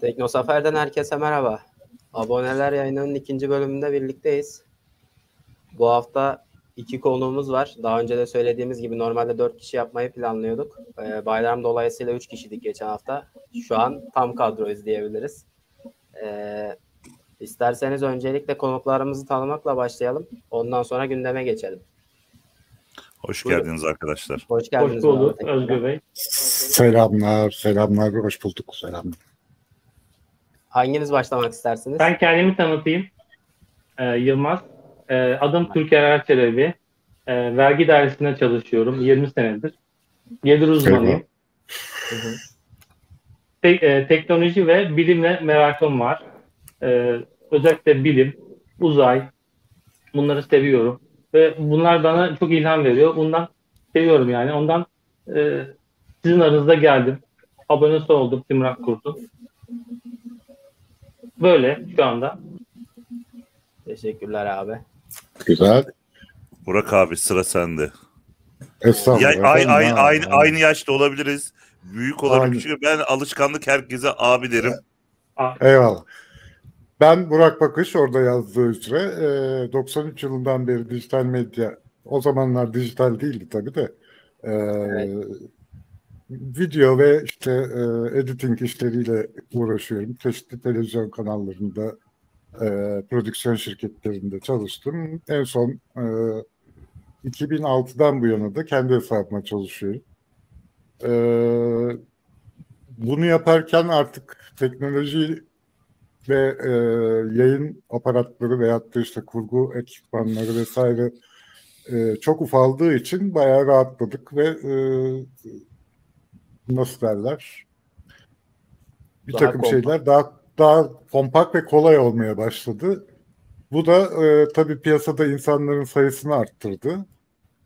Teknosafer'den herkese merhaba. Aboneler yayınının ikinci bölümünde birlikteyiz. Bu hafta iki konuğumuz var. Daha önce de söylediğimiz gibi normalde dört kişi yapmayı planlıyorduk. Ee, bayram dolayısıyla üç kişiydik geçen hafta. Şu an tam kadroyuz diyebiliriz. Ee, isterseniz öncelikle konuklarımızı tanımakla başlayalım. Ondan sonra gündeme geçelim. Hoş Buyurun. geldiniz arkadaşlar. Hoş geldiniz. Hoş bulduk Özgür Bey. Selamlar, selamlar, hoş bulduk. Selamlar. Hanginiz başlamak istersiniz? Ben kendimi tanıtayım. Ee, Yılmaz. Ee, adım Türker Erçelebi. Ee, vergi dairesinde çalışıyorum 20 senedir. Gelir uzmanıyım. Te- e, teknoloji ve bilimle merakım var. Ee, özellikle bilim, uzay, bunları seviyorum. Ve bunlar bana çok ilham veriyor. Bundan seviyorum yani. Ondan e, sizin aranızda geldim. Abonesi oldum Timrak Kurt'un. Böyle şu anda. Teşekkürler abi. Güzel. Burak abi sıra sende. Estağfurullah. Ya, ay, ay, aynı, aynı yaşta olabiliriz. Büyük olabilir. Küçük. Ben alışkanlık herkese abi derim. Eyvallah. Ben Burak Bakış orada yazdığı üzere e, 93 yılından beri dijital medya o zamanlar dijital değildi tabii de e, evet. Video ve işte e, editing işleriyle uğraşıyorum. Çeşitli televizyon kanallarında e, prodüksiyon şirketlerinde çalıştım. En son e, 2006'dan bu yana da kendi hesabıma çalışıyorum. E, bunu yaparken artık teknoloji ve e, yayın aparatları veyahut da işte kurgu ekipmanları vesaire e, çok ufaldığı için bayağı rahatladık ve e, nasıl derler bir daha takım kompakt. şeyler daha daha kompakt ve kolay olmaya başladı. Bu da e, tabii piyasada insanların sayısını arttırdı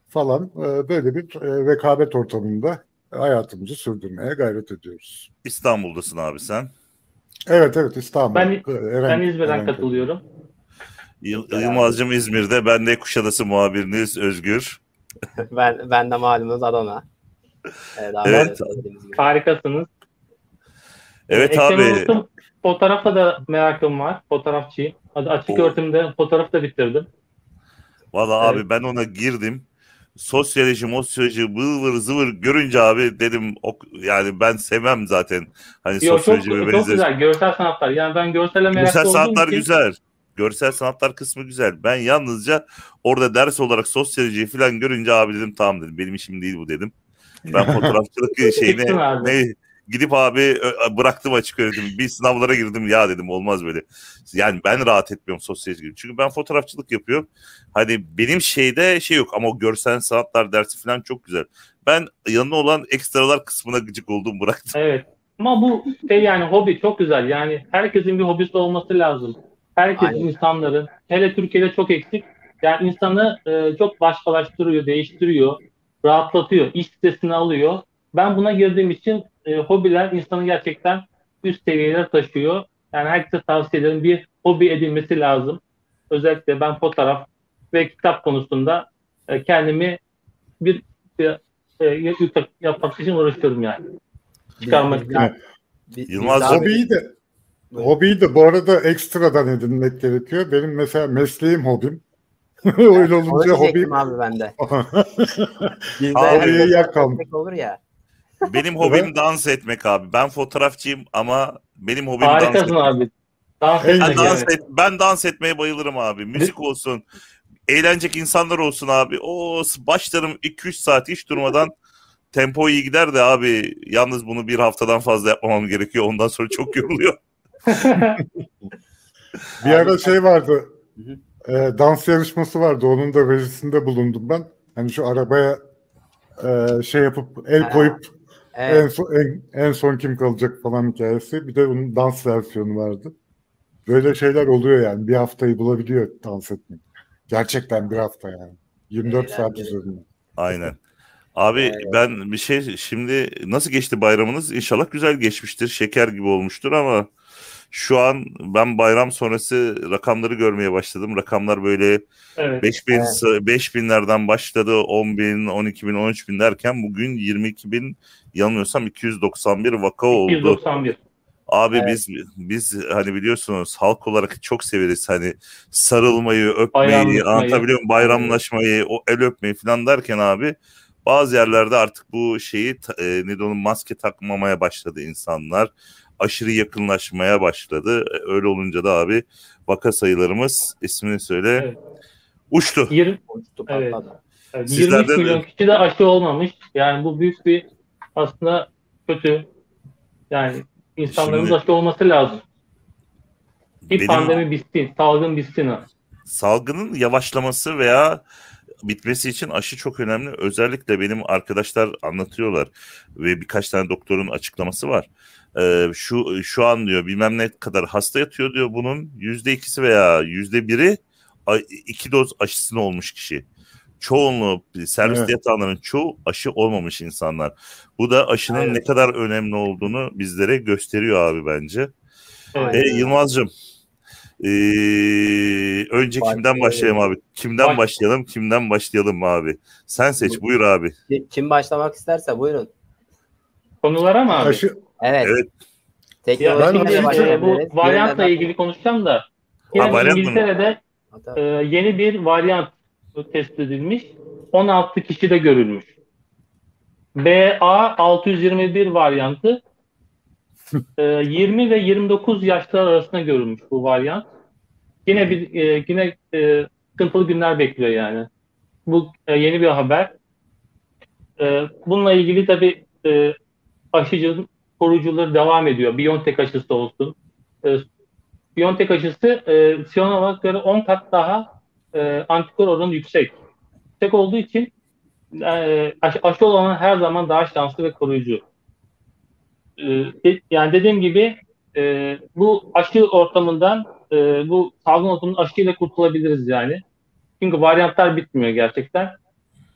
falan. E, böyle bir e, rekabet ortamında hayatımızı sürdürmeye gayret ediyoruz. İstanbul'dasın abi sen. Evet evet İstanbul. Ben, Eren, ben İzmir'den Eren katılıyorum. Yılmaz'cığım İzmir'de. Ben de Kuşadası muhabiriniz Özgür. ben, ben de malumunuz Adana. Evet. evet. Harikasınız. Evet ee, abi. Unuttum. Fotoğrafta da merakım var. Fotoğrafçıyım. Açık o. öğretimde fotoğraf da bitirdim. Valla evet. abi ben ona girdim sosyoloji, mosyoloji, vır zıvır görünce abi dedim ok, yani ben sevmem zaten. Hani Yo, sosyoloji çok, ve çok güzel görsel sanatlar. Yani ben görsele meraklı Görsel sanatlar için... güzel. Görsel sanatlar kısmı güzel. Ben yalnızca orada ders olarak sosyolojiyi falan görünce abi dedim tamam dedim. Benim işim değil bu dedim. Ben fotoğrafçılık şeyine ne gidip abi bıraktım açık öğretim. Bir sınavlara girdim ya dedim olmaz böyle. Yani ben rahat etmiyorum sosyoloji gibi. Çünkü ben fotoğrafçılık yapıyorum. Hani benim şeyde şey yok ama o görsel sanatlar dersi falan çok güzel. Ben yanına olan ekstralar kısmına gıcık oldum bıraktım. Evet. Ama bu şey yani hobi çok güzel. Yani herkesin bir hobisi olması lazım. Herkes Aynen. insanların hele Türkiye'de çok eksik. Yani insanı e, çok başkalaştırıyor, değiştiriyor, rahatlatıyor, iş sitesine alıyor. Ben buna girdiğim için e, hobiler insanı gerçekten üst seviyelere taşıyor. Yani herkese tavsiye ederim bir hobi edinmesi lazım. Özellikle ben fotoğraf ve kitap konusunda e, kendimi bir, bir e, yapmak için uğraşıyorum yani. Çıkarmak için. Yılmaz hobiyi de hobiyi de bu arada ekstradan edinmek gerekiyor. Benim mesela mesleğim hobim. Öyle olunca hobi. abi bende. Hobiye yak Olur ya. Benim hobim dans etmek abi. Ben fotoğrafçıyım ama benim hobim Harikasın dans etmek. abi. Dans ben, dans et, ben dans etmeye bayılırım abi. Müzik olsun. Eğlenecek insanlar olsun abi. O başlarım 2-3 saat hiç durmadan tempo iyi gider de abi yalnız bunu bir haftadan fazla yapmamam gerekiyor. Ondan sonra çok yoruluyor. bir ara şey vardı. E, dans yarışması vardı. Onun da rejisinde bulundum ben. Hani şu arabaya e, şey yapıp el koyup Evet. En, son, en, en son kim kalacak falan hikayesi. Bir de onun dans versiyonu vardı. Böyle şeyler oluyor yani. Bir haftayı bulabiliyor dans etmek. Gerçekten bir hafta yani. 24 evet, saat üzerinde. Aynen. Abi evet. ben bir şey şimdi nasıl geçti bayramınız? İnşallah güzel geçmiştir. Şeker gibi olmuştur ama şu an ben bayram sonrası rakamları görmeye başladım. Rakamlar böyle evet. 5 bin, evet. 5 binlerden başladı 10 bin, 12 bin, 13 bin derken bugün 22 bin yanılmıyorsam 291 vaka oldu. 291. Abi evet. biz biz hani biliyorsunuz halk olarak çok severiz hani sarılmayı, öpmeyi, anlatabiliyor muyum? Bayramlaşmayı, o el öpmeyi falan derken abi bazı yerlerde artık bu şeyi e, ne maske takmamaya başladı insanlar. Aşırı yakınlaşmaya başladı. E, öyle olunca da abi vaka sayılarımız ismini söyle evet. uçtu. 20, uçtu evet. evet. 23 milyon kişi de aşı olmamış. Yani bu büyük bir aslında kötü. Yani insanların Şimdi, aşı olması lazım. Bir benim, pandemi bitsin, salgın bitsin. Salgının yavaşlaması veya bitmesi için aşı çok önemli. Özellikle benim arkadaşlar anlatıyorlar ve birkaç tane doktorun açıklaması var. Ee, şu şu an diyor bilmem ne kadar hasta yatıyor diyor bunun yüzde ikisi veya yüzde biri iki doz aşısını olmuş kişi. Çoğunluğu servis evet. yatanların çoğu aşı olmamış insanlar. Bu da aşının evet. ne kadar önemli olduğunu bizlere gösteriyor abi bence. Evet. E, Yılmaz'cığım ee, önce Başlayalım. kimden başlayalım abi? Kimden Baş... başlayalım? Kimden başlayalım abi? Sen seç. Buyur abi. Kim başlamak isterse buyurun. Konulara mı abi? Aşı... Evet. evet. Teknolojiyle başlayalım. Bu varyantla ilgili konuşacağım da. Yine ha, İngiltere'de e, yeni bir varyant test edilmiş. 16 kişide görülmüş. BA 621 varyantı 20 ee, ve 29 yaşlar arasında görülmüş bu varyant. Yine bir e, yine e, sıkıntılı günler bekliyor yani. Bu e, yeni bir haber. E, bununla ilgili tabii e, aşıcı korucuları devam ediyor. BioNTech aşısı olsun. E, BioNTech aşısı e, Sinovac'a göre 10 kat daha e, antikor oranı yüksek. Yüksek olduğu için e, aşı, aşı olan her zaman daha şanslı ve koruyucu. Ee, yani dediğim gibi e, bu aşı ortamından e, bu salgın ortamının aşıyla kurtulabiliriz yani. Çünkü varyantlar bitmiyor gerçekten.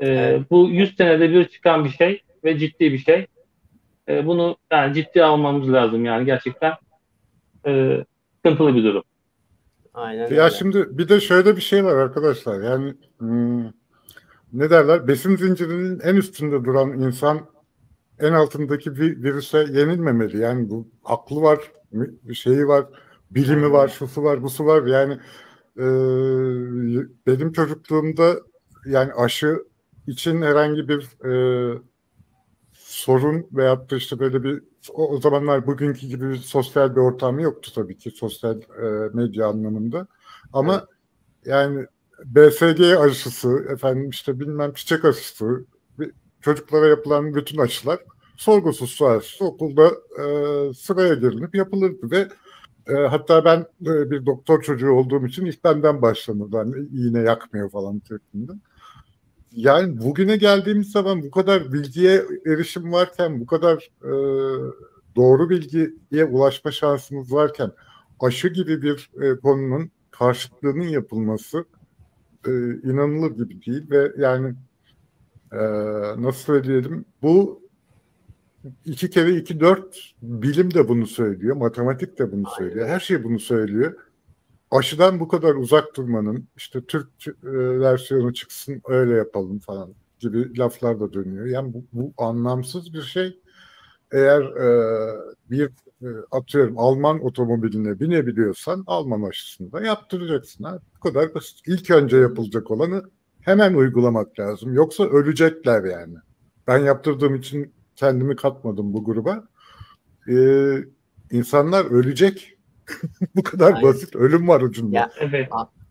E, Bu 100 senede bir çıkan bir şey ve ciddi bir şey. E, bunu yani ciddi almamız lazım yani gerçekten e, sıkıntılı bir durum. Aynen ya öyle. şimdi bir de şöyle bir şey var arkadaşlar yani hmm, ne derler besin zincirinin en üstünde duran insan en altındaki bir virüse yenilmemeli. Yani bu aklı var, bir şeyi var, bilimi var, şusu var, busu var. Yani e, benim çocukluğumda yani aşı için herhangi bir e, sorun veyahut da işte böyle bir o, o zamanlar bugünkü gibi bir sosyal bir ortamı yoktu tabii ki sosyal e, medya anlamında. Ama evet. yani BSG aşısı, efendim işte bilmem çiçek aşısı, çocuklara yapılan bütün aşılar sorgusuz sualsiz okulda e, sıraya girilip yapılırdı ve e, hatta ben e, bir doktor çocuğu olduğum için ilk benden başlanırdı. Hani iğne yakmıyor falan şeklinde. Yani bugüne geldiğimiz zaman bu kadar bilgiye erişim varken, bu kadar e, doğru bilgiye ulaşma şansımız varken aşı gibi bir e, konunun karşıtlığının yapılması e, inanılır gibi değil ve yani e, nasıl söyleyelim bu iki kere iki dört bilim de bunu söylüyor, matematik de bunu söylüyor, her şey bunu söylüyor. Aşıdan bu kadar uzak durmanın işte Türk e, versiyonu çıksın öyle yapalım falan gibi laflar da dönüyor. Yani bu, bu anlamsız bir şey. Eğer e, bir e, atıyorum Alman otomobiline binebiliyorsan Alman aşısında yaptıracaksın. Ha? Bu kadar basit. İlk önce yapılacak olanı hemen uygulamak lazım. Yoksa ölecekler yani. Ben yaptırdığım için kendimi katmadım bu gruba. Ee, insanlar ölecek. Bu kadar Aynen. basit. Ölüm var ucunda. Ya, evet.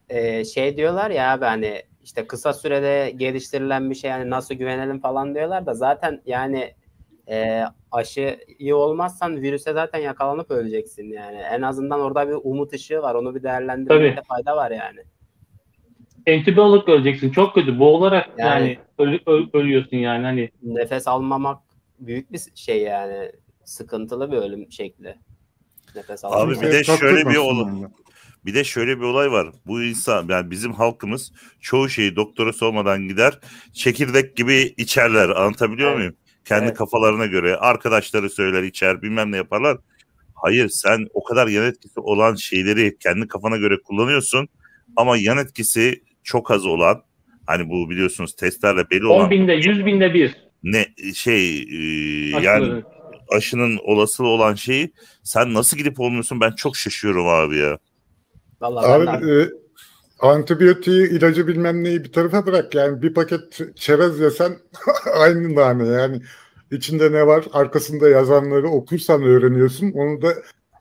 E, şey diyorlar ya abi hani işte kısa sürede geliştirilen bir şey yani nasıl güvenelim falan diyorlar da zaten yani e, aşı iyi olmazsan virüse zaten yakalanıp öleceksin yani. En azından orada bir umut ışığı var. Onu bir değerlendirmekte fayda var yani. Entübe olup öleceksin. Çok kötü. Boğularak yani, yani öl, ölüyorsun yani. Hani nefes almamak büyük bir şey yani sıkıntılı bir ölüm şekli. Nefes Abi bir de şöyle bir olay. Bir de şöyle bir olay var. Bu insan yani bizim halkımız çoğu şeyi doktora sormadan gider. Çekirdek gibi içerler. Anlatabiliyor evet. muyum? Kendi evet. kafalarına göre arkadaşları söyler içer bilmem ne yaparlar. Hayır sen o kadar yan etkisi olan şeyleri kendi kafana göre kullanıyorsun ama yan etkisi çok az olan hani bu biliyorsunuz testlerle belli olan 10 binde 100 binde bir ne şey e, yani aşının olası olan şeyi sen nasıl gidip olmuyorsun ben çok şaşıyorum abi ya. Vallahi Abi ben de- e, antibiyotiği, ilacı bilmem neyi bir tarafa bırak. Yani bir paket çerez yesen aynı nane yani. içinde ne var arkasında yazanları okursan öğreniyorsun. Onu da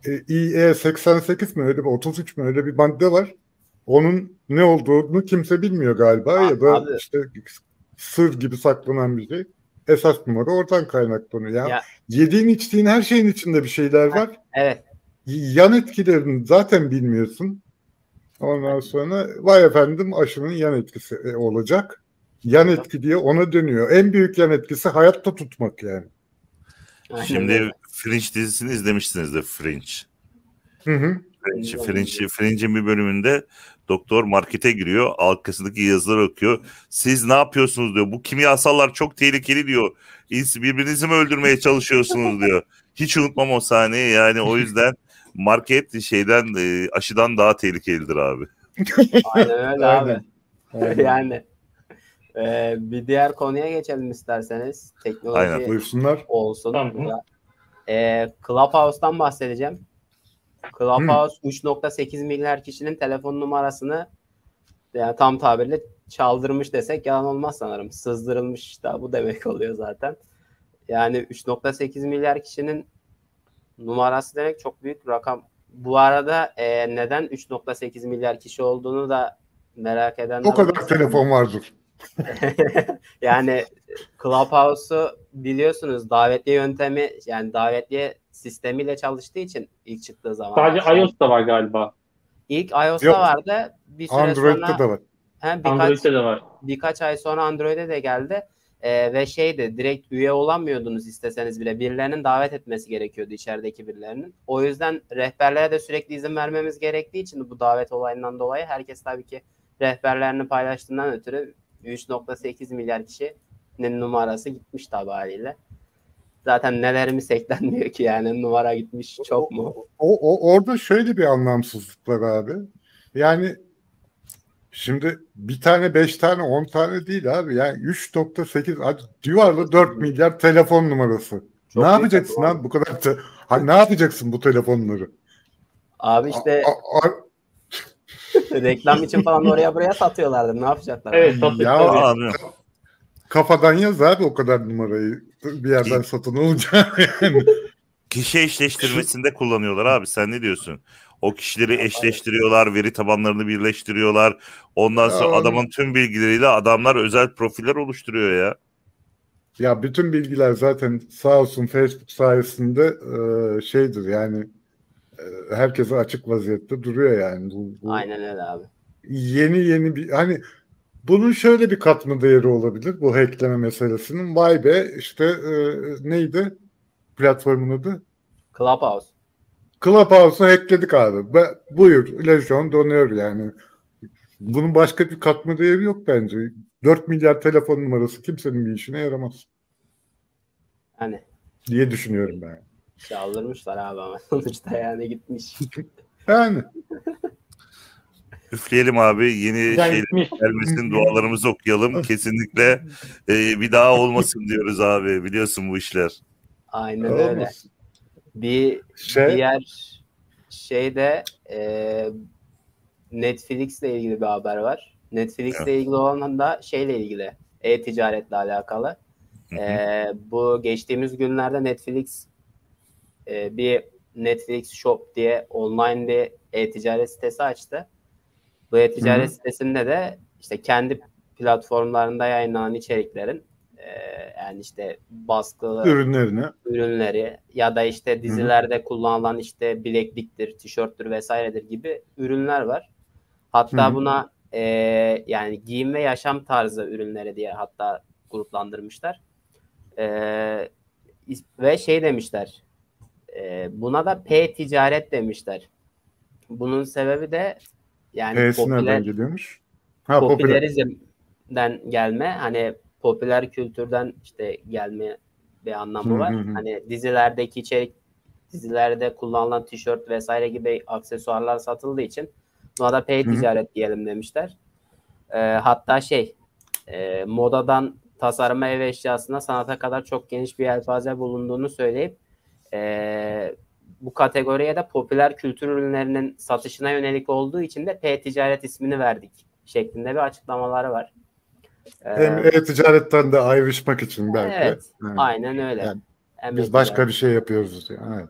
e, IE88 mi öyle bir 33 mü öyle bir madde var. Onun ne olduğunu kimse bilmiyor galiba Abi- ya da abi. işte sır gibi saklanan bir şey. Esas numara oradan kaynaklanıyor. Ya, Ya- yediğin içtiğin her şeyin içinde bir şeyler var evet yan etkilerini zaten bilmiyorsun. Ondan sonra vay efendim aşının yan etkisi e, olacak. Yan etki diye ona dönüyor. En büyük yan etkisi hayatta tutmak yani. Şimdi. Fringe dizisini izlemişsinizdir Fringe. Hı hı. Fringe. Fringe, Fringe'in bir bölümünde doktor markete giriyor. Arkasındaki yazıları okuyor. Siz ne yapıyorsunuz diyor. Bu kimyasallar çok tehlikeli diyor. İns- Birbirinizi mi öldürmeye çalışıyorsunuz diyor. Hiç unutmam o sahneyi yani o yüzden market şeyden e, aşıdan daha tehlikelidir abi. Aynen öyle abi. Aynen. yani e, bir diğer konuya geçelim isterseniz. Teknoloji Aynen, Buyursunlar. olsun. Tamam. E, Clubhouse'dan bahsedeceğim. Clubhouse 3.8 milyar kişinin telefon numarasını yani tam tabirle çaldırmış desek yalan olmaz sanırım. Sızdırılmış da bu demek oluyor zaten. Yani 3.8 milyar kişinin numarası demek çok büyük bir rakam. Bu arada e, neden 3.8 milyar kişi olduğunu da merak edenler O kadar telefon vardır. yani Clubhouse'u biliyorsunuz davetli yöntemi yani davetli sistemiyle çalıştığı için ilk çıktığı zaman. Sadece iOS'ta var galiba. İlk iOS'ta Yok. vardı. Bir süre Android'de sonra de var. hem birkaç, Android'de de var. birkaç ay sonra Android'e de geldi. Ee, ve şeydi direkt üye olamıyordunuz isteseniz bile. Birilerinin davet etmesi gerekiyordu içerideki birilerinin. O yüzden rehberlere de sürekli izin vermemiz gerektiği için bu davet olayından dolayı herkes tabii ki rehberlerini paylaştığından ötürü 3.8 milyar kişinin numarası gitmiş tabii haliyle. Zaten nelerimiz eklenmiyor ki yani numara gitmiş çok mu? O, o orada şöyle bir anlamsızlık var abi. Yani şimdi bir tane, beş tane, on tane değil abi. Yani 3.8 hadi duvarlı 4 milyar telefon numarası. Çok ne yapacaksın abi bu kadar? te- ha, ne yapacaksın bu telefonları? Abi işte A- a- reklam için falan oraya buraya satıyorlardı. Ne yapacaklar? Evet sattık Ya. Abi kafadan yaz abi o kadar numarayı bir yerden satın alacağım yani. kişi eşleştirmesinde kullanıyorlar abi sen ne diyorsun? O kişileri eşleştiriyorlar, veri tabanlarını birleştiriyorlar. Ondan sonra Ya, adamın tüm bilgileriyle adamlar özel profiller oluşturuyor ya. Ya bütün bilgiler zaten sağ olsun Facebook sayesinde e, şeydir yani herkese açık vaziyette duruyor yani. Bu, bu Aynen öyle abi. Yeni yeni bir hani bunun şöyle bir katma değeri olabilir bu hackleme meselesinin. Vay be işte e, neydi platformun adı? Clubhouse. Clubhouse'u hackledik abi. Be, buyur Lejon donuyor yani. Bunun başka bir katma değeri yok bence. 4 milyar telefon numarası kimsenin bir işine yaramaz Hani diye düşünüyorum ben. Çaldırmışlar abi ama sonuçta yani gitmiş. Yani Üfleyelim abi yeni şeyler gelmesin dualarımızı okuyalım. Kesinlikle e, bir daha olmasın diyoruz abi. Biliyorsun bu işler. Aynen öyle. olmaz. Bir Şey, diğer şeyde e, Netflix'le ilgili bir haber var. Netflix'le ilgili olan da şeyle ilgili. E-ticaretle alakalı. Hı hı. E, bu geçtiğimiz günlerde Netflix e, bir Netflix Shop diye online bir e-ticaret sitesi açtı. Bu e-ticaret Hı hı. sitesinde de işte kendi platformlarında yayınlanan içeriklerin e, yani işte baskılı ürünlerini ürünleri ya da işte dizilerde kullanılan işte bilekliktir, tişörttür vesairedir gibi ürünler var. Hatta Hı hı. buna e, yani giyim ve yaşam tarzı ürünleri diye hatta gruplandırmışlar. E, ve şey demişler. E, buna da P-ticaret demişler. Bunun sebebi de yani popüler, nereden geliyormuş? Ha popüler. popülerizmden gelme hani popüler kültürden işte gelme bir anlamı var. hı hı. Hani dizilerdeki içerik dizilerde kullanılan tişört vesaire gibi aksesuarlar satıldığı için buna da pay ticaret diyelim demişler. Ee, hatta şey e, modadan tasarıma ev eşyasına sanata kadar çok geniş bir yelpaze bulunduğunu söyleyip e, bu kategoriye de popüler kültür ürünlerinin satışına yönelik olduğu için de P-Ticaret ismini verdik şeklinde bir açıklamaları var. Ee, Hem e-ticaretten de ayrışmak için belki. Evet, evet. aynen öyle. Yani biz başka bir şey yapıyoruz. Yani. Evet.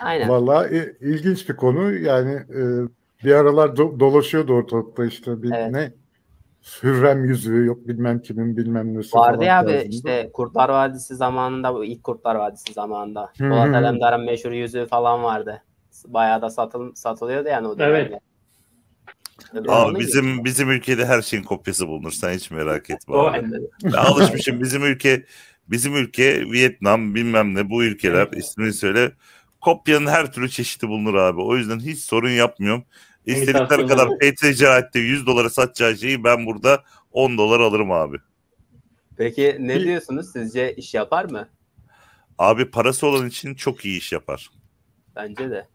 Aynen. Vallahi ilginç bir konu. Yani e, bir aralar do- dolaşıyordu ortalıkta işte bir evet. ne Hürrem yüzüğü yok bilmem kimin bilmem nesi Vardı ya abi işte Kurtlar Vadisi zamanında bu ilk Kurtlar Vadisi zamanında. Polat Alemdar'ın meşhur yüzüğü falan vardı. Bayağı da satıl satılıyordu yani o dönemde. Evet. Abi bizim gibi. bizim ülkede her şeyin kopyası bulunur. Sen hiç merak etme. Abi. ben alışmışım bizim ülke bizim ülke Vietnam bilmem ne bu ülkeler ismini söyle kopyanın her türlü çeşidi bulunur abi. O yüzden hiç sorun yapmıyorum. İstedikleri kadar e-ticarette 100 dolara satacağı şeyi ben burada 10 dolar alırım abi. Peki ne diyorsunuz? Sizce iş yapar mı? Abi parası olan için çok iyi iş yapar. Bence de.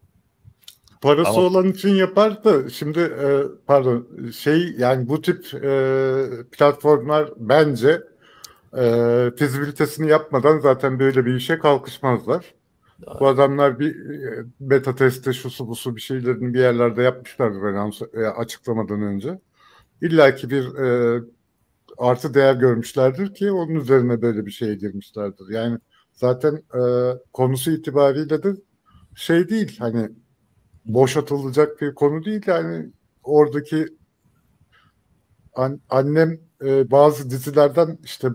Parası Ama... olan için yapar da şimdi e, pardon şey yani bu tip e, platformlar bence e, fizibilitesini yapmadan zaten böyle bir işe kalkışmazlar. Bu adamlar bir e, beta testi şusu busu bir şeylerini bir yerlerde yapmışlardı ben e, açıklamadan önce. İlla ki bir e, artı değer görmüşlerdir ki onun üzerine böyle bir şeye girmişlerdir. Yani zaten e, konusu itibariyle de şey değil hani boş atılacak bir konu değil yani oradaki an, annem e, bazı dizilerden işte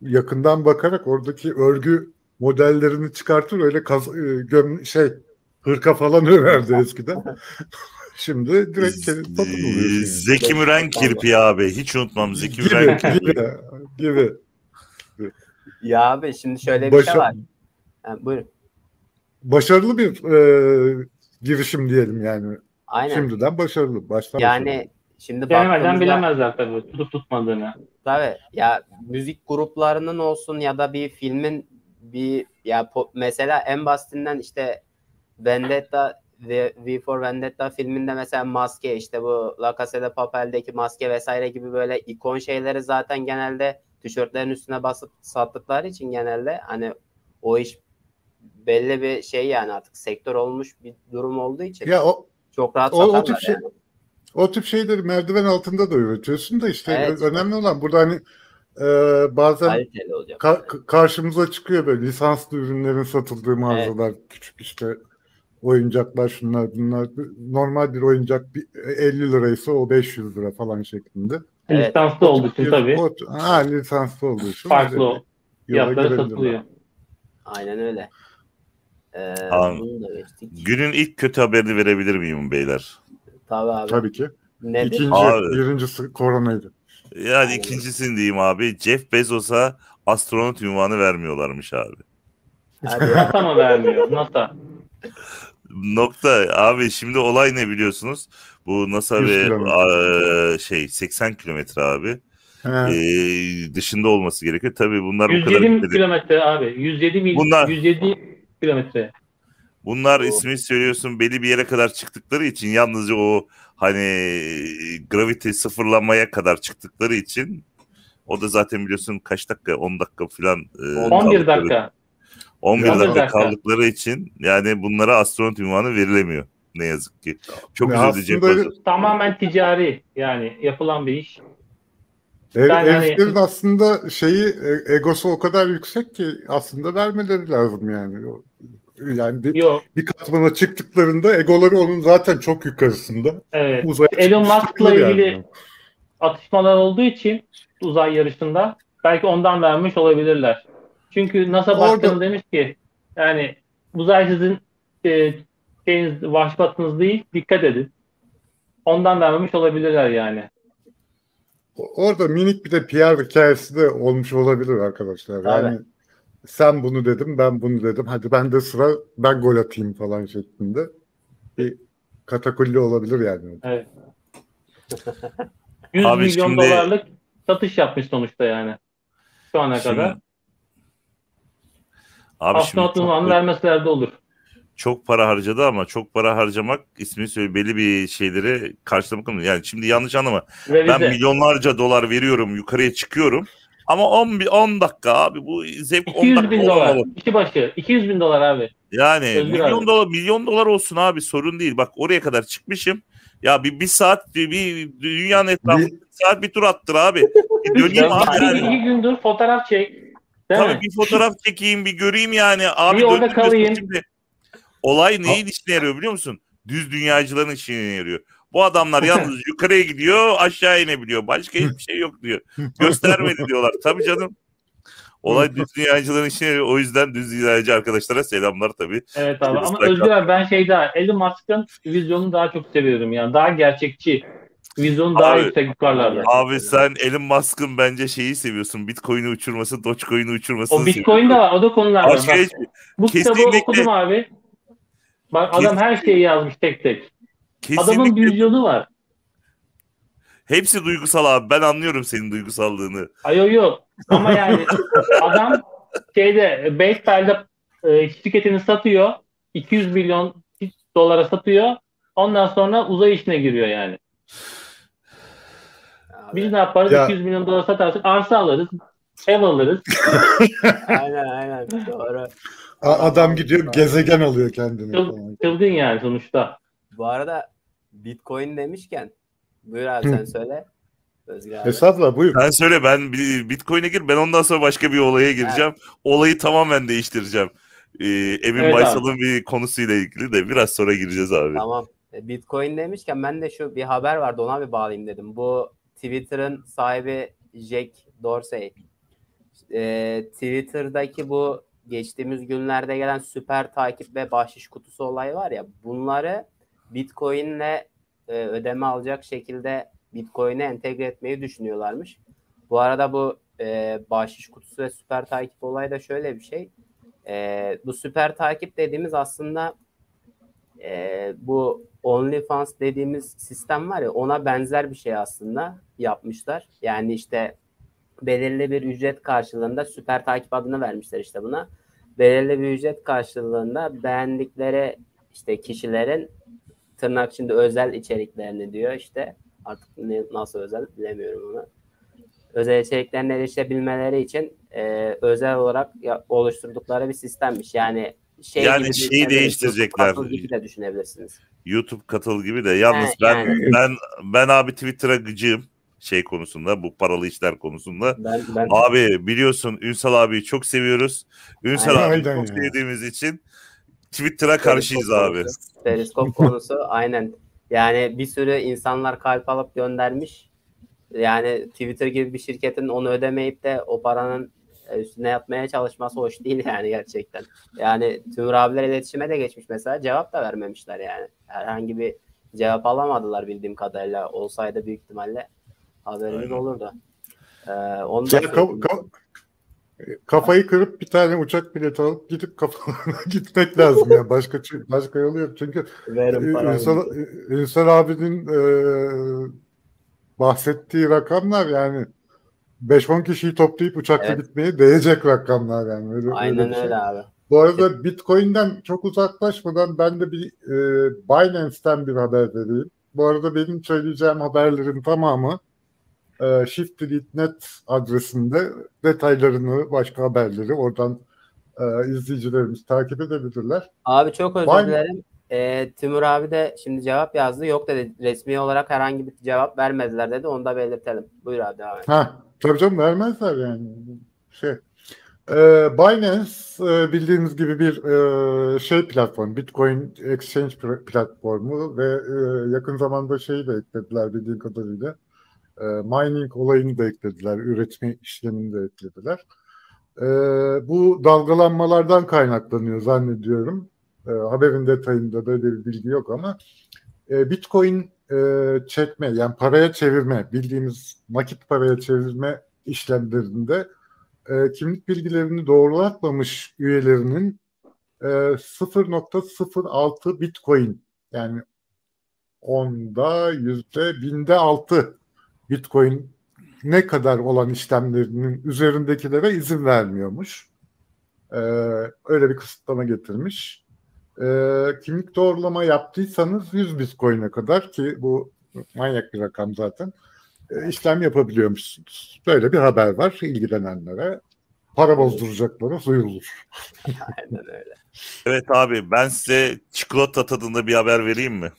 yakından bakarak oradaki örgü modellerini çıkartır öyle kaz, e, göm, şey hırka falan örerdi eskiden. Şimdi direkt satın oluyor. Zeki Müren kirpi abi. Hiç unutmam Zeki Müren kirpi. Gibi, gibi. Ya abi şimdi şöyle bir Başa- şey var. Yani, buyurun. Başarılı bir e, girişim diyelim yani. Aynen. Şimdiden başarılı. Baştan yani başarılı. şimdi Denemeden bilemezler tabii tutup tutmadığını. Tabii ya müzik gruplarının olsun ya da bir filmin bir ya mesela en basitinden işte Vendetta V, v for Vendetta filminde mesela maske işte bu La Casa de Papel'deki maske vesaire gibi böyle ikon şeyleri zaten genelde tişörtlerin üstüne basıp sattıkları için genelde hani o iş belli bir şey yani artık sektör olmuş bir durum olduğu için ya o, çok rahat o, o tip şey, yani. O tip şeyleri merdiven altında da üretiyorsun da işte evet. önemli olan burada hani e, bazen ka- karşımıza çıkıyor böyle lisanslı ürünlerin satıldığı mağazalar evet. küçük işte oyuncaklar şunlar bunlar normal bir oyuncak 50 liraysa o 500 lira falan şeklinde. Evet. Lisanslı olduğu için tabii. O, ha lisanslı olduğu için. Farklı. Fiyatları satılıyor. Aynen öyle. Ee, günün ilk kötü haberini verebilir miyim beyler? Tabii abi. Tabii ki. Nedir? İkinci, abi, birincisi koronaydı. Yani ikincisini diyeyim abi. Jeff Bezos'a astronot ünvanı vermiyorlarmış abi. NASA mı vermiyor? NASA. Nokta. Abi şimdi olay ne biliyorsunuz? Bu NASA ve a, şey 80 kilometre abi. Ee, dışında olması gerekiyor. Tabii bunlar 107 bu kadar kilometre abi. 107 mil, bunlar, 107 kilometre. Bunlar o. ismini söylüyorsun belli bir yere kadar çıktıkları için yalnızca o hani gravite sıfırlamaya kadar çıktıkları için o da zaten biliyorsun kaç dakika 10 dakika falan e, 11 dakika 11 dakika, dakika kaldıkları için yani bunlara astronot ünvanı verilemiyor ne yazık ki. Çok ya üzülecek. Tamamen ticari yani yapılan bir iş. E, heriflerin hani... aslında şeyi e, egosu o kadar yüksek ki aslında vermeleri lazım yani. Yani bir, Yok. bir katmana çıktıklarında egoları onun zaten çok yukarısında. Evet. Uzaya Elon Musk'la ilgili yani. atışmalar olduğu için uzay yarışında belki ondan vermiş olabilirler. Çünkü NASA başkanı demiş ki yani uzay sizin e, şeyiniz, vahşbatınız değil dikkat edin. Ondan vermemiş olabilirler yani. Orada minik bir de PR hikayesi de olmuş olabilir arkadaşlar. Yani evet sen bunu dedim ben bunu dedim hadi ben de sıra ben gol atayım falan şeklinde bir katakulli olabilir yani. Evet. 100 Abi milyon şimdi... dolarlık satış yapmış sonuçta yani. Şu ana şimdi... kadar. Abi Astronot çok... vermeseler de olur. Çok para harcadı ama çok para harcamak ismini söyle belli bir şeyleri karşılamak mı? Yani şimdi yanlış anlama. Revize. Ben milyonlarca dolar veriyorum yukarıya çıkıyorum Ama 10, 10 dakika abi bu zevk 10 200 dakika bin dolar. olmalı. İki başı. 200 bin dolar abi. Yani Özgür milyon abi. dolar milyon dolar olsun abi sorun değil. Bak oraya kadar çıkmışım. Ya bir, bir saat bir, bir dünyanın etrafında bir saat bir tur attır abi. Bir döneyim Ya abi. iki, Yani. iki gündür fotoğraf çek. Değil Tabii mi? bir fotoğraf çekeyim bir göreyim yani. Abi Bir orada kalayım. Şimdi, olay neyin işine yarıyor biliyor musun? Düz dünyacıların işine yarıyor. Bu adamlar yalnız yukarıya gidiyor aşağı inebiliyor. Başka hiçbir şey yok diyor. Göstermedi diyorlar. Tabii canım. Olay düz dünyacıların yarıyor. O yüzden düz dünyacı arkadaşlara selamlar tabii. Evet abi ama. Özgür abi ben şey daha Elon Musk'ın vizyonunu daha çok seviyorum yani. Daha gerçekçi. Vizyonu daha Abi- yüksek yukarılarda. Abi sen Elon Musk'ın bence şeyi seviyorsun. Bitcoin'i uçurması, Dogecoin'i uçurmasını O Bitcoin de var. O da konular var. Başka Bak, hiçbir- bu kitabı kesinlikle- okudum abi. Bak adam Kesinlikle- her şeyi yazmış tek tek. Adamın kesinlikle bir vizyonu var. hepsi duygusal abi. Ben anlıyorum senin duygusallığını. Ay yok yok. Ama yani adam şeyde Baseball'de e, şirketini satıyor. 200 milyon dolara satıyor. Ondan sonra uzay işine giriyor yani. Abi, Biz ne yaparız? Ya- 200 milyon dolar satarsak arsa alırız. Ev alırız. aynen aynen doğru. A- Adam gidiyor gezegen alıyor falan. Çılgın yani sonuçta. Bu arada Bitcoin demişken buyur abi sen söyle. Özgür abi. Buyur. Sen söyle ben Bitcoin'e gir. Ben ondan sonra başka bir olaya gireceğim. Olayı tamamen değiştireceğim. Ee, Emin Evet. Baysal'ın bir konusuyla ilgili de biraz sonra gireceğiz abi. Tamam. E, Bitcoin demişken ben de şu bir haber vardı ona bir bağlayayım dedim. Bu Twitter'ın sahibi Jack Dorsey. E, Twitter'daki bu geçtiğimiz günlerde gelen süper takip ve bahşiş kutusu olayı var ya bunları Bitcoin'le e, ödeme alacak şekilde Bitcoin'e entegre etmeyi düşünüyorlarmış. Bu arada bu e, bahşiş kutusu ve süper takip olayı da şöyle bir şey. E, bu süper takip dediğimiz aslında e, bu OnlyFans dediğimiz sistem var ya ona benzer bir şey aslında yapmışlar. Yani işte belirli bir ücret karşılığında süper takip adını vermişler işte buna. Belirli bir ücret karşılığında beğendikleri işte kişilerin tırnak içinde özel içeriklerini diyor işte artık ne, nasıl özel bilemiyorum onu. Özel içeriklerine erişebilmeleri için e, özel olarak ya- oluşturdukları bir sistemmiş. Yani şey Yani gibi şeyi değiştirecekler. Katıl gibi de düşünebilirsiniz. YouTube katıl gibi de yalnız He, ben yani. ben ben abi Twitter'a gıcığım şey konusunda bu paralı işler konusunda. Ben, ben Abi biliyorsun Ünsal abiyi çok seviyoruz. Ünsal abi çok ya. sevdiğimiz için Twitter'a karşıyız Periskop abi. konusu- Periskop konusu aynen. Yani bir sürü insanlar kalp alıp göndermiş. Yani Twitter gibi bir şirketin onu ödemeyip de o paranın e, üstüne yatmaya çalışması hoş değil yani gerçekten. Yani Tümür abiler iletişime de geçmiş mesela cevap da vermemişler yani. Herhangi bir cevap alamadılar bildiğim kadarıyla. Olsaydı büyük ihtimalle haberimiz Aynen. olurdu. Ee, onu da Ya ka- ka- kafayı kırıp bir tane uçak bileti alıp gidip kafalarına gitmek lazım ya. Başka çı- başka yolu yok. Çünkü verin paramı. Ünsal, Ünsal abinin e, bahsettiği rakamlar yani 5-10 kişiyi toplayıp uçakla Evet. gitmeye değecek rakamlar yani. Öyle, öyle Aynen bir şey. öyle abi. Bu arada Bitcoin'den çok uzaklaşmadan ben de bir e, Binance'ten bir haber vereyim. Bu arada benim söyleyeceğim haberlerin tamamı e, shiftdelete.net adresinde detaylarını, başka haberleri oradan e, izleyicilerimiz takip edebilirler. Abi çok özür mı? dilerim. Ee, Timur abi de şimdi cevap yazdı. Yok dedi. Resmi olarak herhangi bir cevap vermediler dedi. Onu da belirtelim. Buyur abi devam et. Ha, tabii canım vermezler yani. Şey. E, Binance e, bildiğiniz gibi bir e, şey platform, Bitcoin Exchange pl- platformu ve e, yakın zamanda şeyi de eklediler bildiğim kadarıyla. E, mining olayını da eklediler, üretme işlemini de eklediler. E, bu dalgalanmalardan kaynaklanıyor zannediyorum. E, haberin detayında böyle bir bilgi yok ama e, Bitcoin e, çekme yani paraya çevirme bildiğimiz nakit paraya çevirme işlemlerinde e, kimlik bilgilerini doğrulatmamış üyelerinin e, 0.06 Bitcoin yani onda yüzde binde altı Bitcoin ne kadar olan işlemlerinin üzerindekilere izin vermiyormuş. E, öyle bir kısıtlama getirmiş. E, kimlik doğrulama yaptıysanız 100 Bitcoin'e kadar ki bu manyak bir rakam zaten. e, işlem yapabiliyormuşsunuz. Böyle bir haber var ilgilenenlere. Para bozduracaklara duyurulur. Aynen öyle. Evet abi ben size çikolata tadında bir haber vereyim mi?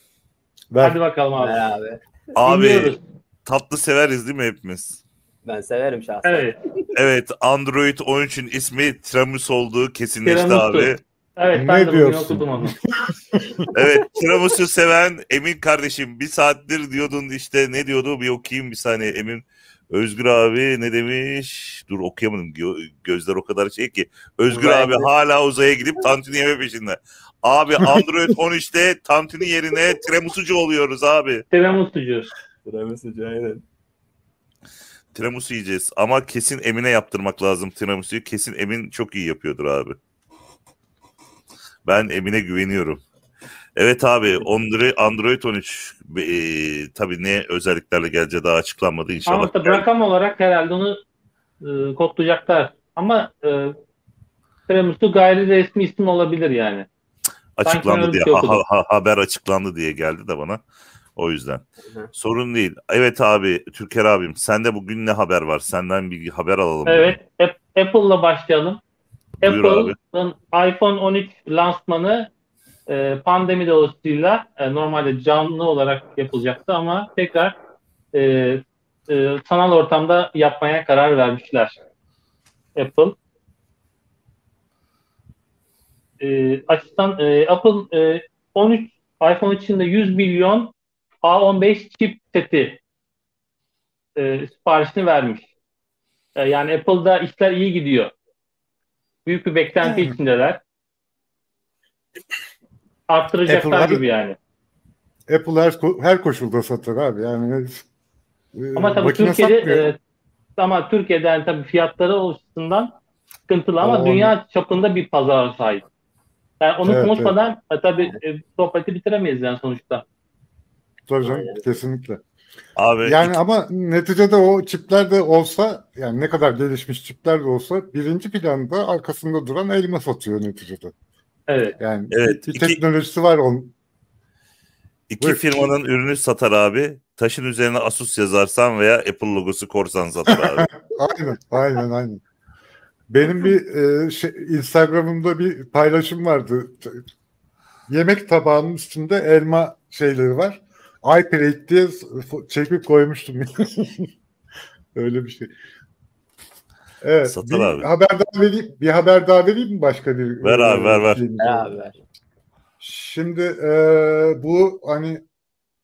Ver. Hadi bakalım abi. Ver abi. Abi. Tatlı severiz değil mi hepimiz? Ben severim şahsen. Evet. Evet Android 13'ün ismi Tiramisu olduğu kesinleşti Tiramisu. abi. Evet Ne ben de bugün diyorsun? okudum onu. Evet Tiramisu seven Emin kardeşim bir saattir diyordun işte ne diyordu bir okuyayım bir saniye Emin. Özgür abi ne demiş? Dur okuyamadım. Gö- gözler o kadar şey ki. Özgür Uzaya abi gidip- hala uzaya gidip tantuni yeme peşinde. Abi Android 13'te tantuni yerine tiramisucu oluyoruz abi. Tiramisucu. Tiramisu aynen. Tiramisu yiyeceğiz ama kesin Emin'e yaptırmak lazım tiramisu'yu. Kesin Emin çok iyi yapıyordur abi. Ben Emin'e güveniyorum. Evet abi Android, Android 13 e, tabii ne özelliklerle geleceği daha açıklanmadı inşallah. Ama tabii rakam olarak herhalde onu e, kodlayacaklar. Ama e, Tiramisu gayri resmi isim olabilir yani. açıklandı sanki diye ha- ha- haber açıklandı diye geldi de bana. O yüzden. Hı. Sorun değil. Evet abi Türker abim sende bugün ne haber var? Senden bir haber alalım. Evet. Ap- Apple'la başlayalım. Buyur abi. Apple'ın iPhone 13 lansmanı e, pandemi dolayısıyla e, normalde canlı olarak yapılacaktı ama tekrar e, e, sanal ortamda yapmaya karar vermişler. Apple. E, açısından e, Apple e, 13 iPhone içinde 100 milyon A15 çip seti e, siparişini vermiş. E, yani Apple'da işler iyi gidiyor. Büyük bir beklenti Hmm. içindeler. Arttıracaklar Apple'lar- gibi yani. Apple her, her koşulda satar abi. Yani e, Ama tabii Türkiye'de satmıyor. e, ama Türkiye'de yani tabii fiyatları açısından sıkıntılı ama Ama dünya çapında bir pazara sahip. Yani onu Evet, konuşmadan e, tabii e, sohbeti bitiremeyiz yani sonuçta. Tabii canım, Aynen. kesinlikle. Abi Yani ama neticede o çipler de olsa yani ne kadar gelişmiş çipler de olsa birinci planda arkasında duran elma satıyor neticede. Evet. Yani Evet, bir iki- teknolojisi var onun. İki Buyur. firmanın ürünü satar abi. Taşın üzerine Asus yazarsan veya Apple logosu korsan satar abi. Aynen, aynen, aynen. Benim bir e, şey, Instagram'ımda bir paylaşım vardı. Yemek tabağının üstünde elma şeyleri var. iPlate diye çekip koymuştum. Öyle bir şey. Evet. Satır bir abi. haber daha vereyim. Bir haber daha vereyim mi başka bir? Ver abi, ver, ver. Ver abi ver. Şimdi e, bu hani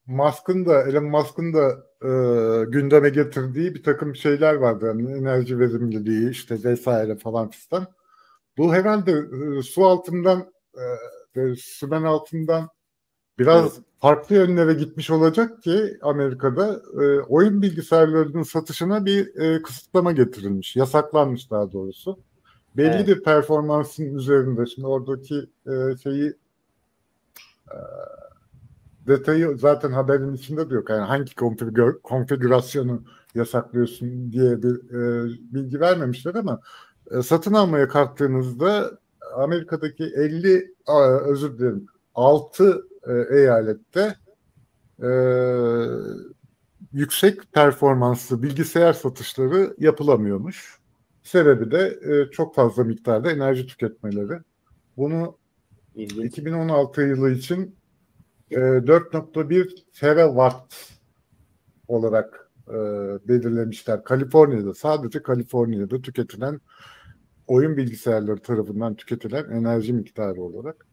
Musk'ın da Elon Musk'ın da e, gündeme getirdiği bir takım şeyler vardı. Yani enerji verimliliği işte vesaire falan fistan. Bu herhalde e, su altından e, ve sümen altından biraz farklı yönlere gitmiş olacak ki Amerika'da e, oyun bilgisayarlarının satışına bir e, kısıtlama getirilmiş. Yasaklanmış daha doğrusu. Belli Evet. bir performansın üzerinde. Şimdi oradaki e, şeyi e, detayı zaten haberin içinde de yok. Yani hangi konfigür- konfigürasyonu yasaklıyorsun diye bir e, bilgi vermemişler ama e, satın almaya kalktığınızda Amerika'daki 50 a, özür dilerim 6 e, eyalette e, yüksek performanslı bilgisayar satışları yapılamıyormuş. Sebebi de e, çok fazla miktarda enerji tüketmeleri. Bunu İlginç. 2016 yılı için e, 4.1 terawatt olarak e, belirlemişler. Kaliforniya'da sadece Kaliforniya'da tüketilen oyun bilgisayarları tarafından tüketilen enerji miktarı olarak.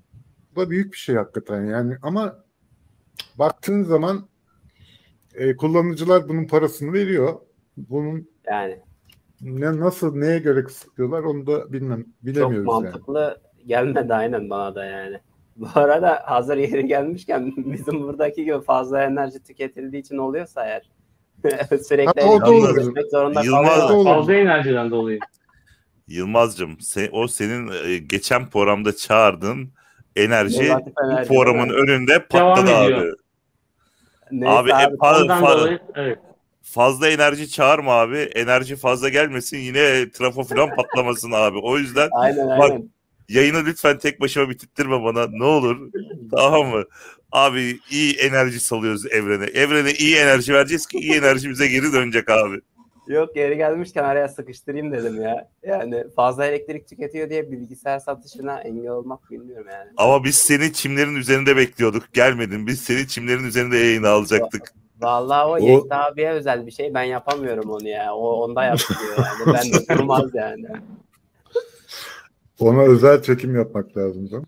Bu da büyük bir şey hakikaten yani ama baktığın zaman e, kullanıcılar bunun parasını veriyor. Bunun Yani ne nasıl neye göre kısıtlıyorlar onu da bilmem çok bilemiyoruz yani. mantıklı gelmedi aynen bana da yani. Bu arada hazır yeri gelmişken bizim buradaki gibi fazla enerji tüketildiği için oluyorsa eğer sürekli Ha, o da zorunda Yılmaz-. Fazla enerjiden dolayı. Yılmaz'cığım se- o senin e, geçen programda çağırdığın enerji Negatif enerji, değil mi? önünde patladı Devam abi. Neyse Abi, abi, e, fa- Ondan fa- dolayı evet. fazla enerji çağırma abi. Enerji fazla gelmesin yine trafo falan patlamasın abi. O yüzden aynen Bak, aynen. yayını lütfen tek başıma bitirttirme bana ne olur. tamam mı? Abi iyi enerji salıyoruz evrene. Evrene iyi enerji vereceğiz ki iyi enerji bize geri dönecek abi. Yok geri gelmişken araya sıkıştırayım dedim ya. Yani fazla elektrik tüketiyor diye bilgisayar satışına engel olmak bilmiyorum yani. Ama biz seni çimlerin üzerinde bekliyorduk. Gelmedin. Biz seni çimlerin üzerinde yayına alacaktık. Vallahi o, O- Yekta abiye özel bir şey. Ben yapamıyorum onu ya. O onda yapıyor yani. Ben de durmaz yani. Ona özel çekim yapmak lazım. canım.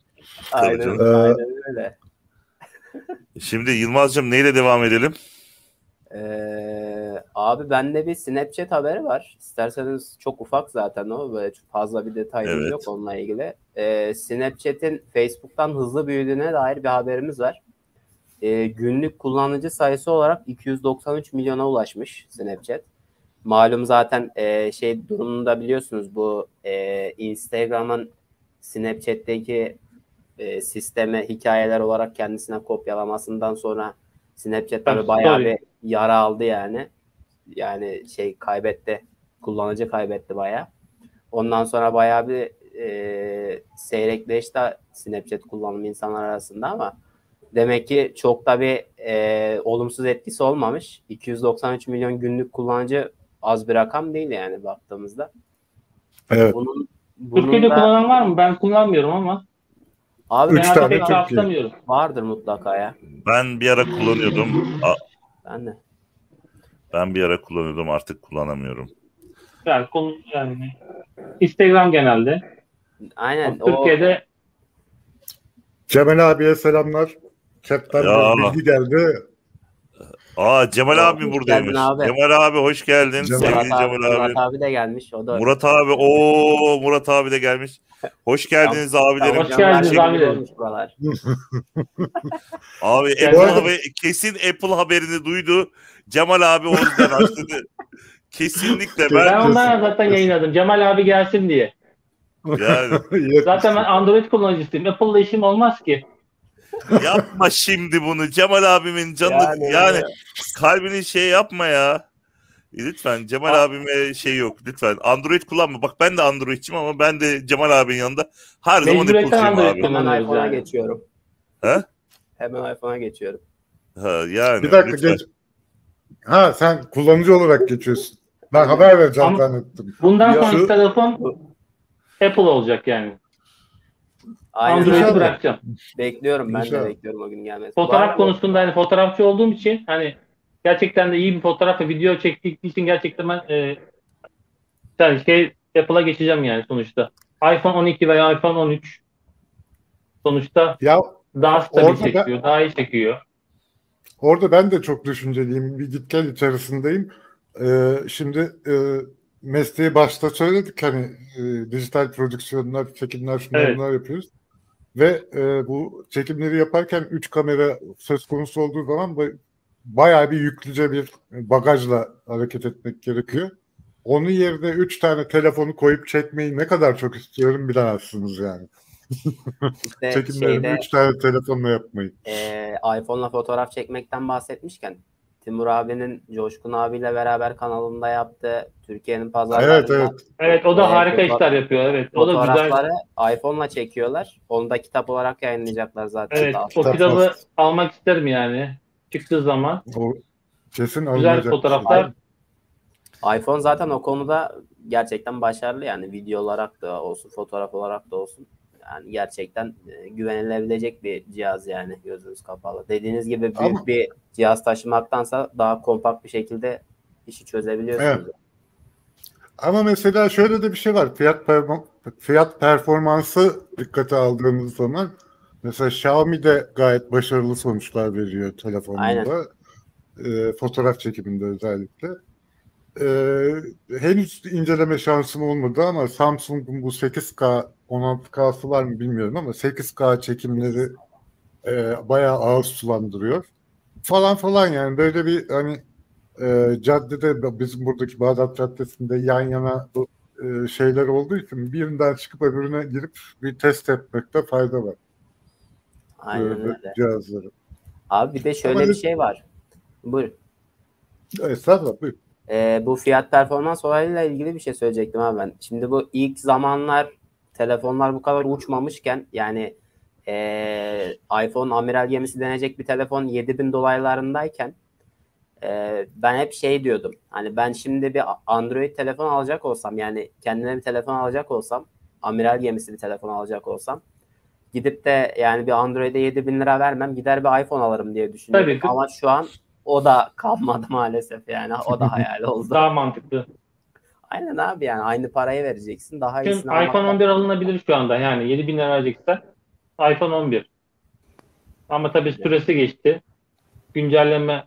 Aynen, canım. aynen öyle. Şimdi Yılmaz'cığım neyle devam edelim? Ee, abi bende bir Snapchat haberi var. İsterseniz çok ufak zaten o. Böyle çok fazla bir detayımız Evet. yok onunla ilgili. Ee, Snapchat'in Facebook'tan hızlı büyüdüğüne dair bir haberimiz var. Ee, günlük kullanıcı sayısı olarak 293 milyona ulaşmış Snapchat. Malum zaten e, şey durumunda biliyorsunuz bu e, Instagram'ın Snapchat'teki e, sisteme hikayeler olarak kendisine kopyalamasından sonra Snapchat tabii bayağı bir yara aldı yani. Yani şey kaybetti. Kullanıcı kaybetti bayağı. Ondan sonra bayağı bir e, seyrekleşti Snapchat kullanımı insanlar arasında ama demek ki çok da bir e, olumsuz etkisi olmamış. 293 milyon günlük kullanıcı az bir rakam değil yani baktığımızda. Evet. Bunun, bunun Türkiye'de da kullanan var mı? Ben kullanmıyorum ama. abi Üç tane Türkiye. vardır mutlaka ya. Ben bir ara kullanıyordum. Ben de. Ben bir ara kullanıyordum artık kullanamıyorum. Yani, yani Instagram genelde. Aynen. O, Türkiye'de Cemal abiye selamlar. Chat'ten Ya. bilgi geldi. Aa Cemal abi buradaymış. abi. Cemal abi hoş geldin. Cemal Sevgili Murat, abi, Cemal abi. Murat abi de gelmiş. O da Murat abi. Oo Murat abi de gelmiş. Hoş geldiniz abilerim. Hoş geldiniz abilerim. Abi Yani- Apple haber, kesin Apple haberini duydu. Cemal abi o yüzden açtı. Kesinlikle ben ben ondan zaten yayınladım. Cemal abi gelsin diye. yani Zaten ben Android kullanıcısıyım. Apple'la işim olmaz ki. yapma şimdi bunu Cemal abimin canını yani, Yani- kalbini şey yapma ya. Lütfen Cemal Aa. abime şey yok lütfen. Android kullanma. Bak ben de Android'ciyim ama ben de Cemal abinin yanında her zaman Apple'cıyım Android abi. Hemen iPhone'a yani. geçiyorum. He? Hemen iPhone'a geçiyorum. Ha, yani Bir dakika lütfen. geç. Ha sen kullanıcı olarak geçiyorsun. Ben haber vereceğim Ama- zannettim. Bundan Yok. sonra telefon Apple olacak yani. Aynen Android'i bırakacağım. Bekliyorum. Ben İnşallah. de bekliyorum o gün gelmesini. Fotoğraf Var konusunda hani fotoğrafçı olduğum için hani gerçekten de iyi bir fotoğraf ve video çektiği için gerçekten ben e, yani şey Apple'a geçeceğim yani sonuçta. iPhone 12 veya iPhone 13 sonuçta Ya daha stabil çekiyor, daha iyi çekiyor. orada ben de çok düşünceliyim. Bir git gel içerisindeyim. Ee, şimdi e, mesleği başta söyledik hani e, dijital prodüksiyonlar, çekimler, şunlar Evet. bunlar yapıyoruz. Ve e, bu çekimleri yaparken 3 kamera söz konusu olduğu zaman bayağı bir yüklüce bir bagajla hareket etmek gerekiyor. Onun yerine 3 tane telefonu koyup çekmeyi ne kadar çok istiyorum bilemezsiniz yani. İşte Çekimlerimi şeyde 3 tane telefonla yapmayı. e, iPhone'la fotoğraf çekmekten bahsetmişken Timur abinin Coşkun abiyle beraber kanalında yaptığı Türkiye'nin pazarlarında Evet evet. Evet o da Evet, harika foto- işler yapıyor. Evet o da güzel. fotoğrafları iPhone'la çekiyorlar. Onu da kitap olarak yayınlayacaklar zaten. Evet Daha o kitabı almak isterim yani. Çıktığı zaman. O kesin Güzel şey. fotoğraflar. iPhone zaten o konuda gerçekten başarılı yani video olarak da olsun fotoğraf olarak da olsun. Yani gerçekten e, güvenilebilecek bir cihaz yani gözünüz kapalı. Dediğiniz gibi büyük Ama- bir cihaz taşımaktansa daha kompakt bir şekilde işi çözebiliyorsunuz. Ama mesela şöyle de bir şey var. Fiyat fiyat performansı dikkate aldığımız zaman mesela Xiaomi de gayet başarılı sonuçlar veriyor telefonunda. Aynen. Ee, fotoğraf çekiminde özellikle. Ee, henüz inceleme şansım olmadı ama Samsung'un bu 8K 16K'sı var mı bilmiyorum ama 8K çekimleri e, bayağı ağır sulandırıyor. Falan falan yani böyle bir hani e, caddede bizim buradaki Bağdat Caddesi'nde yan yana bu e, şeyler olduğu için birinden çıkıp öbürüne girip bir test etmekte fayda var. Aynen öyle. cihazları. Abi bir de şöyle Ama bir şey var. Buyur. Estağfurullah buyur. Ee, bu fiyat performans olayıyla ilgili bir şey söyleyecektim abi ben. Şimdi bu ilk zamanlar telefonlar bu kadar uçmamışken yani e, iPhone amiral gemisi denecek bir telefon 7000 dolaylarındayken e, ben hep şey diyordum. Hani ben şimdi bir Android telefon alacak olsam yani kendime bir telefon alacak olsam amiral gemisi bir telefon alacak olsam gidip de yani bir Android'e 7000 lira vermem gider bir iPhone alırım diye düşünüyorum. Tabii. Ama şu an o da kalmadı maalesef yani o da hayal oldu. Daha mantıklı. Aynen abi yani aynı parayı vereceksin daha Çünkü iyisini almak iPhone lazım. 11 alınabilir şu anda. Yani 7 bin lira verecekse iPhone 11. Ama tabii süresi geçti. Güncelleme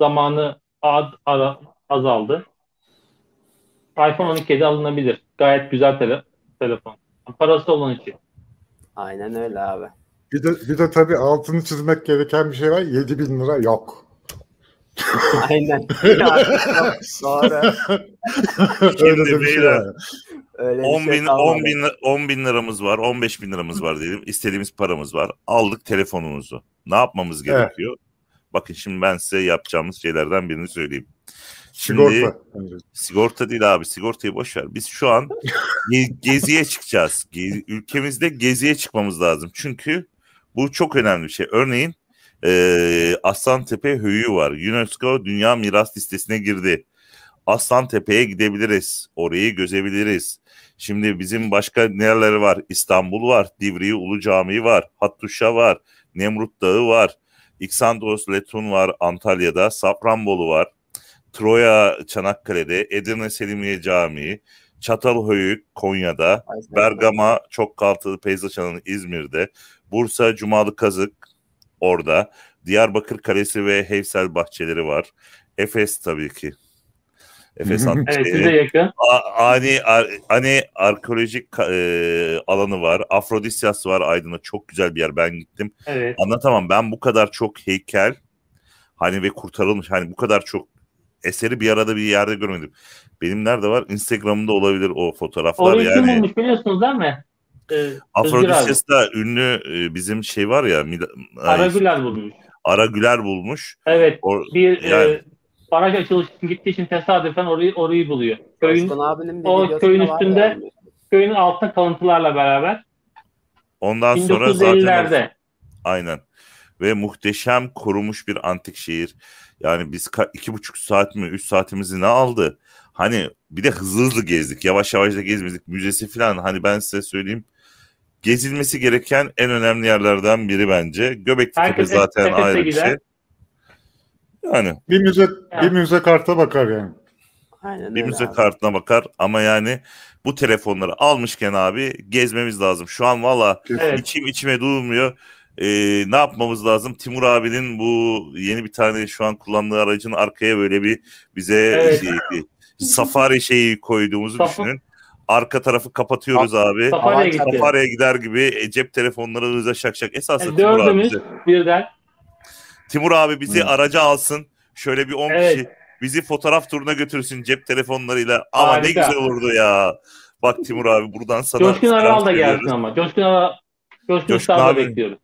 zamanı az, ara, azaldı. iPhone 12 de alınabilir. Gayet güzel tele, telefon. Parası olan için. Aynen öyle abi. Bir de, bir de tabii altını çizmek gereken bir şey var. 7 bin lira yok. Aynen. Ya, Doğru. Öyle de bir şey beyler, var. Öyle bir 10 şey bin, kalmadı. 10 bin, 10 bin liramız var, 15 bin liramız var diyelim. İstediğimiz paramız var. Aldık telefonumuzu. Ne yapmamız Evet. gerekiyor? Bakın şimdi ben size yapacağımız şeylerden birini söyleyeyim. Şimdi Sigorta. Sigorta değil abi. Sigortayı boş ver. Biz şu an ge- geziye çıkacağız. Ge- ülkemizde geziye çıkmamız lazım. Çünkü bu çok önemli bir şey. Örneğin e, Aslantepe Höyüğü var. UNESCO Dünya Miras Listesi'ne girdi. Aslantepe'ye gidebiliriz. Orayı gözebiliriz. Şimdi bizim başka nereleri var? İstanbul var. Divriği Ulu Camii var. Hattuşa var. Nemrut Dağı var. İksandros Letun var Antalya'da. Safranbolu var. Troya Çanakkale'de. Edirne Selimiye Camii. Çatalhöyük Konya'da. Bergama Çokkaltılı Peyzaçan'ın İzmir'de. Bursa Cumalı Kazık orada. Diyarbakır Kalesi ve Hevsel Bahçeleri var. Efes tabii ki. Efes Antik Evet size yakın. Ani ar- ani arkeolojik e, alanı var. Afrodisyas var Aydın'da çok güzel bir yer. Ben gittim. Evet. Anlatamam. Ben bu kadar çok heykel hani ve kurtarılmış hani bu kadar çok eseri bir arada bir yerde görmedim. Benim nerede var? Instagram'da olabilir o fotoğraflar Orayı kim yani. bulmuş biliyorsunuz değil mi? Ee, Özgür abi. Afrodisyas da ünlü e, bizim şey var ya Mil- ay, Aragüler bulmuş. Ara Güler bulmuş. Evet. Bir Yani- e, baraj açılışı için gittiği için tesadüfen orayı orayı buluyor. Köyün o köyün üstünde- yani. köyün altında kalıntılarla beraber ondan sonra zaten 1950'lerde Aynen. Ve muhteşem korumuş bir antik şehir. Yani biz ka- iki buçuk saat mi, üç saatimizi ne aldı? Hani bir de hızlı hızlı gezdik. Yavaş yavaş da gezmedik. Müzesi falan. Hani ben size söyleyeyim. Gezilmesi gereken en önemli yerlerden biri bence. Göbekli Tepe Herkes zaten ayrı bir gider. şey. Yani Bir müze Ya. bir müze karta bakar yani. Aynen bir müze abi. kartına bakar ama yani bu telefonları almışken abi gezmemiz lazım. Şu an valla Evet. İçim içime durmuyor. Ee, ne yapmamız lazım? Timur abinin bu yeni bir tane şu an kullandığı aracın arkaya böyle bir bize Evet. şey, bir safari şeyi koyduğumuzu Safa- düşünün. Arka tarafı kapatıyoruz abi. Safari'ye. Safari'ye gider gibi e, cep telefonları hızla şak şak. Esasında Yani Timur abi, dördümüz bizi, birden. Timur abi bizi Hı. araca alsın. Şöyle bir 10 Evet. kişi bizi fotoğraf turuna götürsün cep telefonlarıyla. Ama Harika. ne güzel olurdu ya. Bak Timur abi buradan sana Coşkun Aral da gelsin ama. Coşkun Aral Coşkun, Coşkun abi. bekliyoruz.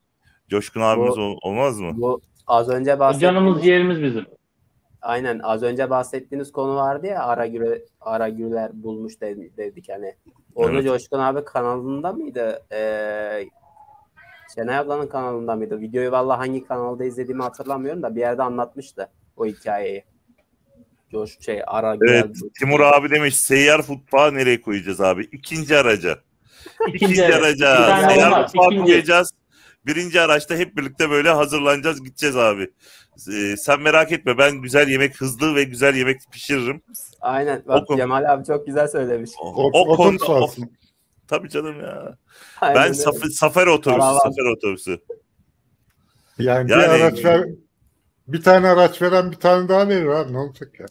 Coşkun abimiz Bu- ol- olmaz mı? Bu az önce bahsettiğimiz Canımız ciğerimiz bizim. aynen az önce bahsettiğiniz konu vardı ya Aragüle Aragüler bulmuş dedi- dedik hani. Onu Evet. Coşkun abi kanalında mıydı? Ee, Şenay ablanın kanalında mıydı? Videoyu vallahi hangi kanalda izlediğimi hatırlamıyorum da bir yerde anlatmıştı o hikayeyi. Coş şey Aragüler Evet Timur abi demiş seyyar futbağı nereye koyacağız abi? İkinci araca. İkinci, araca. Seyyar ikinci. koyacağız. Birinci araçta hep birlikte böyle hazırlanacağız gideceğiz abi. Ee, sen merak etme ben güzel yemek hızlı ve güzel yemek pişiririm. Aynen. Bak, O Cemal abi çok güzel söylemiş. O, O, o konuda o-. tabii canım ya. Aynen ben saf, safari otobüsü, Karavan. safari otobüsü. Yani, Yani- bir araç ver, bir tane araç veren bir tane daha verir abi ne olacak ya?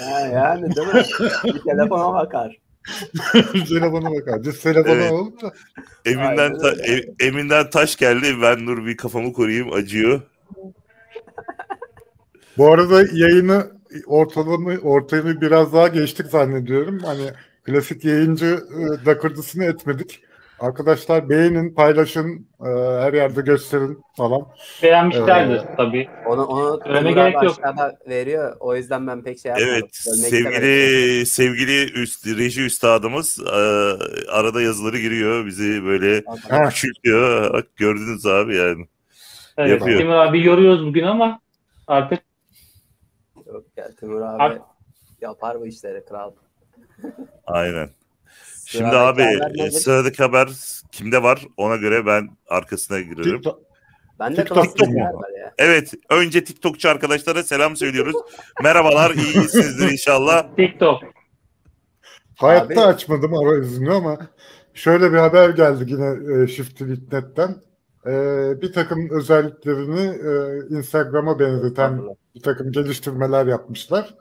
Ya, yani değil mi? bir telefona bakar. telefona bakar. Biz telefona Evet. alalım da. Evinden ta- öyle. ev- evinden taş geldi. Ben dur bir kafamı koruyayım acıyor. Bu arada yayını ortalama ortayını biraz daha geçtik zannediyorum. Hani klasik yayıncı e, dakırdısını etmedik. Arkadaşlar beğenin, paylaşın, e, her yerde gösterin falan. Beğenmişlerdir ee, tabii. Onu, onu Öyle gerek yok. aşağıda veriyor. O yüzden ben pek şey yapmadım. Evet, sevgili sevgili üst, reji üstadımız e, arada yazıları giriyor. Bizi böyle küçültüyor. Bak gördünüz abi yani. Evet, Yapıyor. Timur abi yoruyoruz bugün ama artık Yok ya Timur abi Art- yapar bu işleri kral. Aynen. Şimdi Sıradaki abi sıradaki haber kimde var ona göre ben arkasına girerim. TikTok. Ben de TikTok mu? Ya. Evet. Önce TikTokçu arkadaşlara selam söylüyoruz. Merhabalar. iyisinizdir inşallah. TikTok. Hayatta Abi. açmadım arayüzünü ama şöyle bir haber geldi yine e, Shiftly.net'ten. E, bir takım özelliklerini e, Instagram'a benzeten bir takım geliştirmeler yapmışlar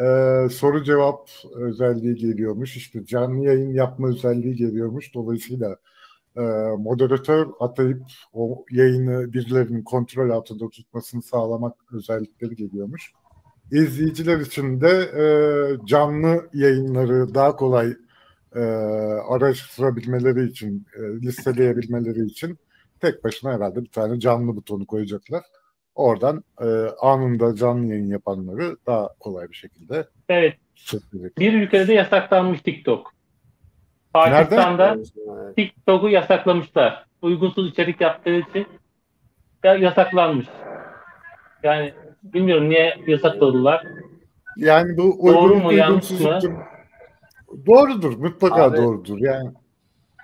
e, soru cevap özelliği geliyormuş. İşte canlı yayın yapma özelliği geliyormuş. Dolayısıyla e, moderatör atayıp o yayını birilerinin kontrol altında tutmasını sağlamak özellikleri geliyormuş. İzleyiciler için de e, canlı yayınları daha kolay e, araştırabilmeleri için, e, listeleyebilmeleri için tek başına herhalde bir tane canlı butonu koyacaklar. Oradan e, anında canlı yayın yapanları daha kolay bir şekilde Evet. Bir ülkede de yasaklanmış TikTok. Pakistan'da TikTok'u yasaklamışlar. Uygunsuz içerik yaptığı için yasaklanmış. Yani bilmiyorum niye yasakladılar. Yani bu Doğru mu yanlış mı? Doğrudur. Mutlaka Abi, doğrudur. Yani.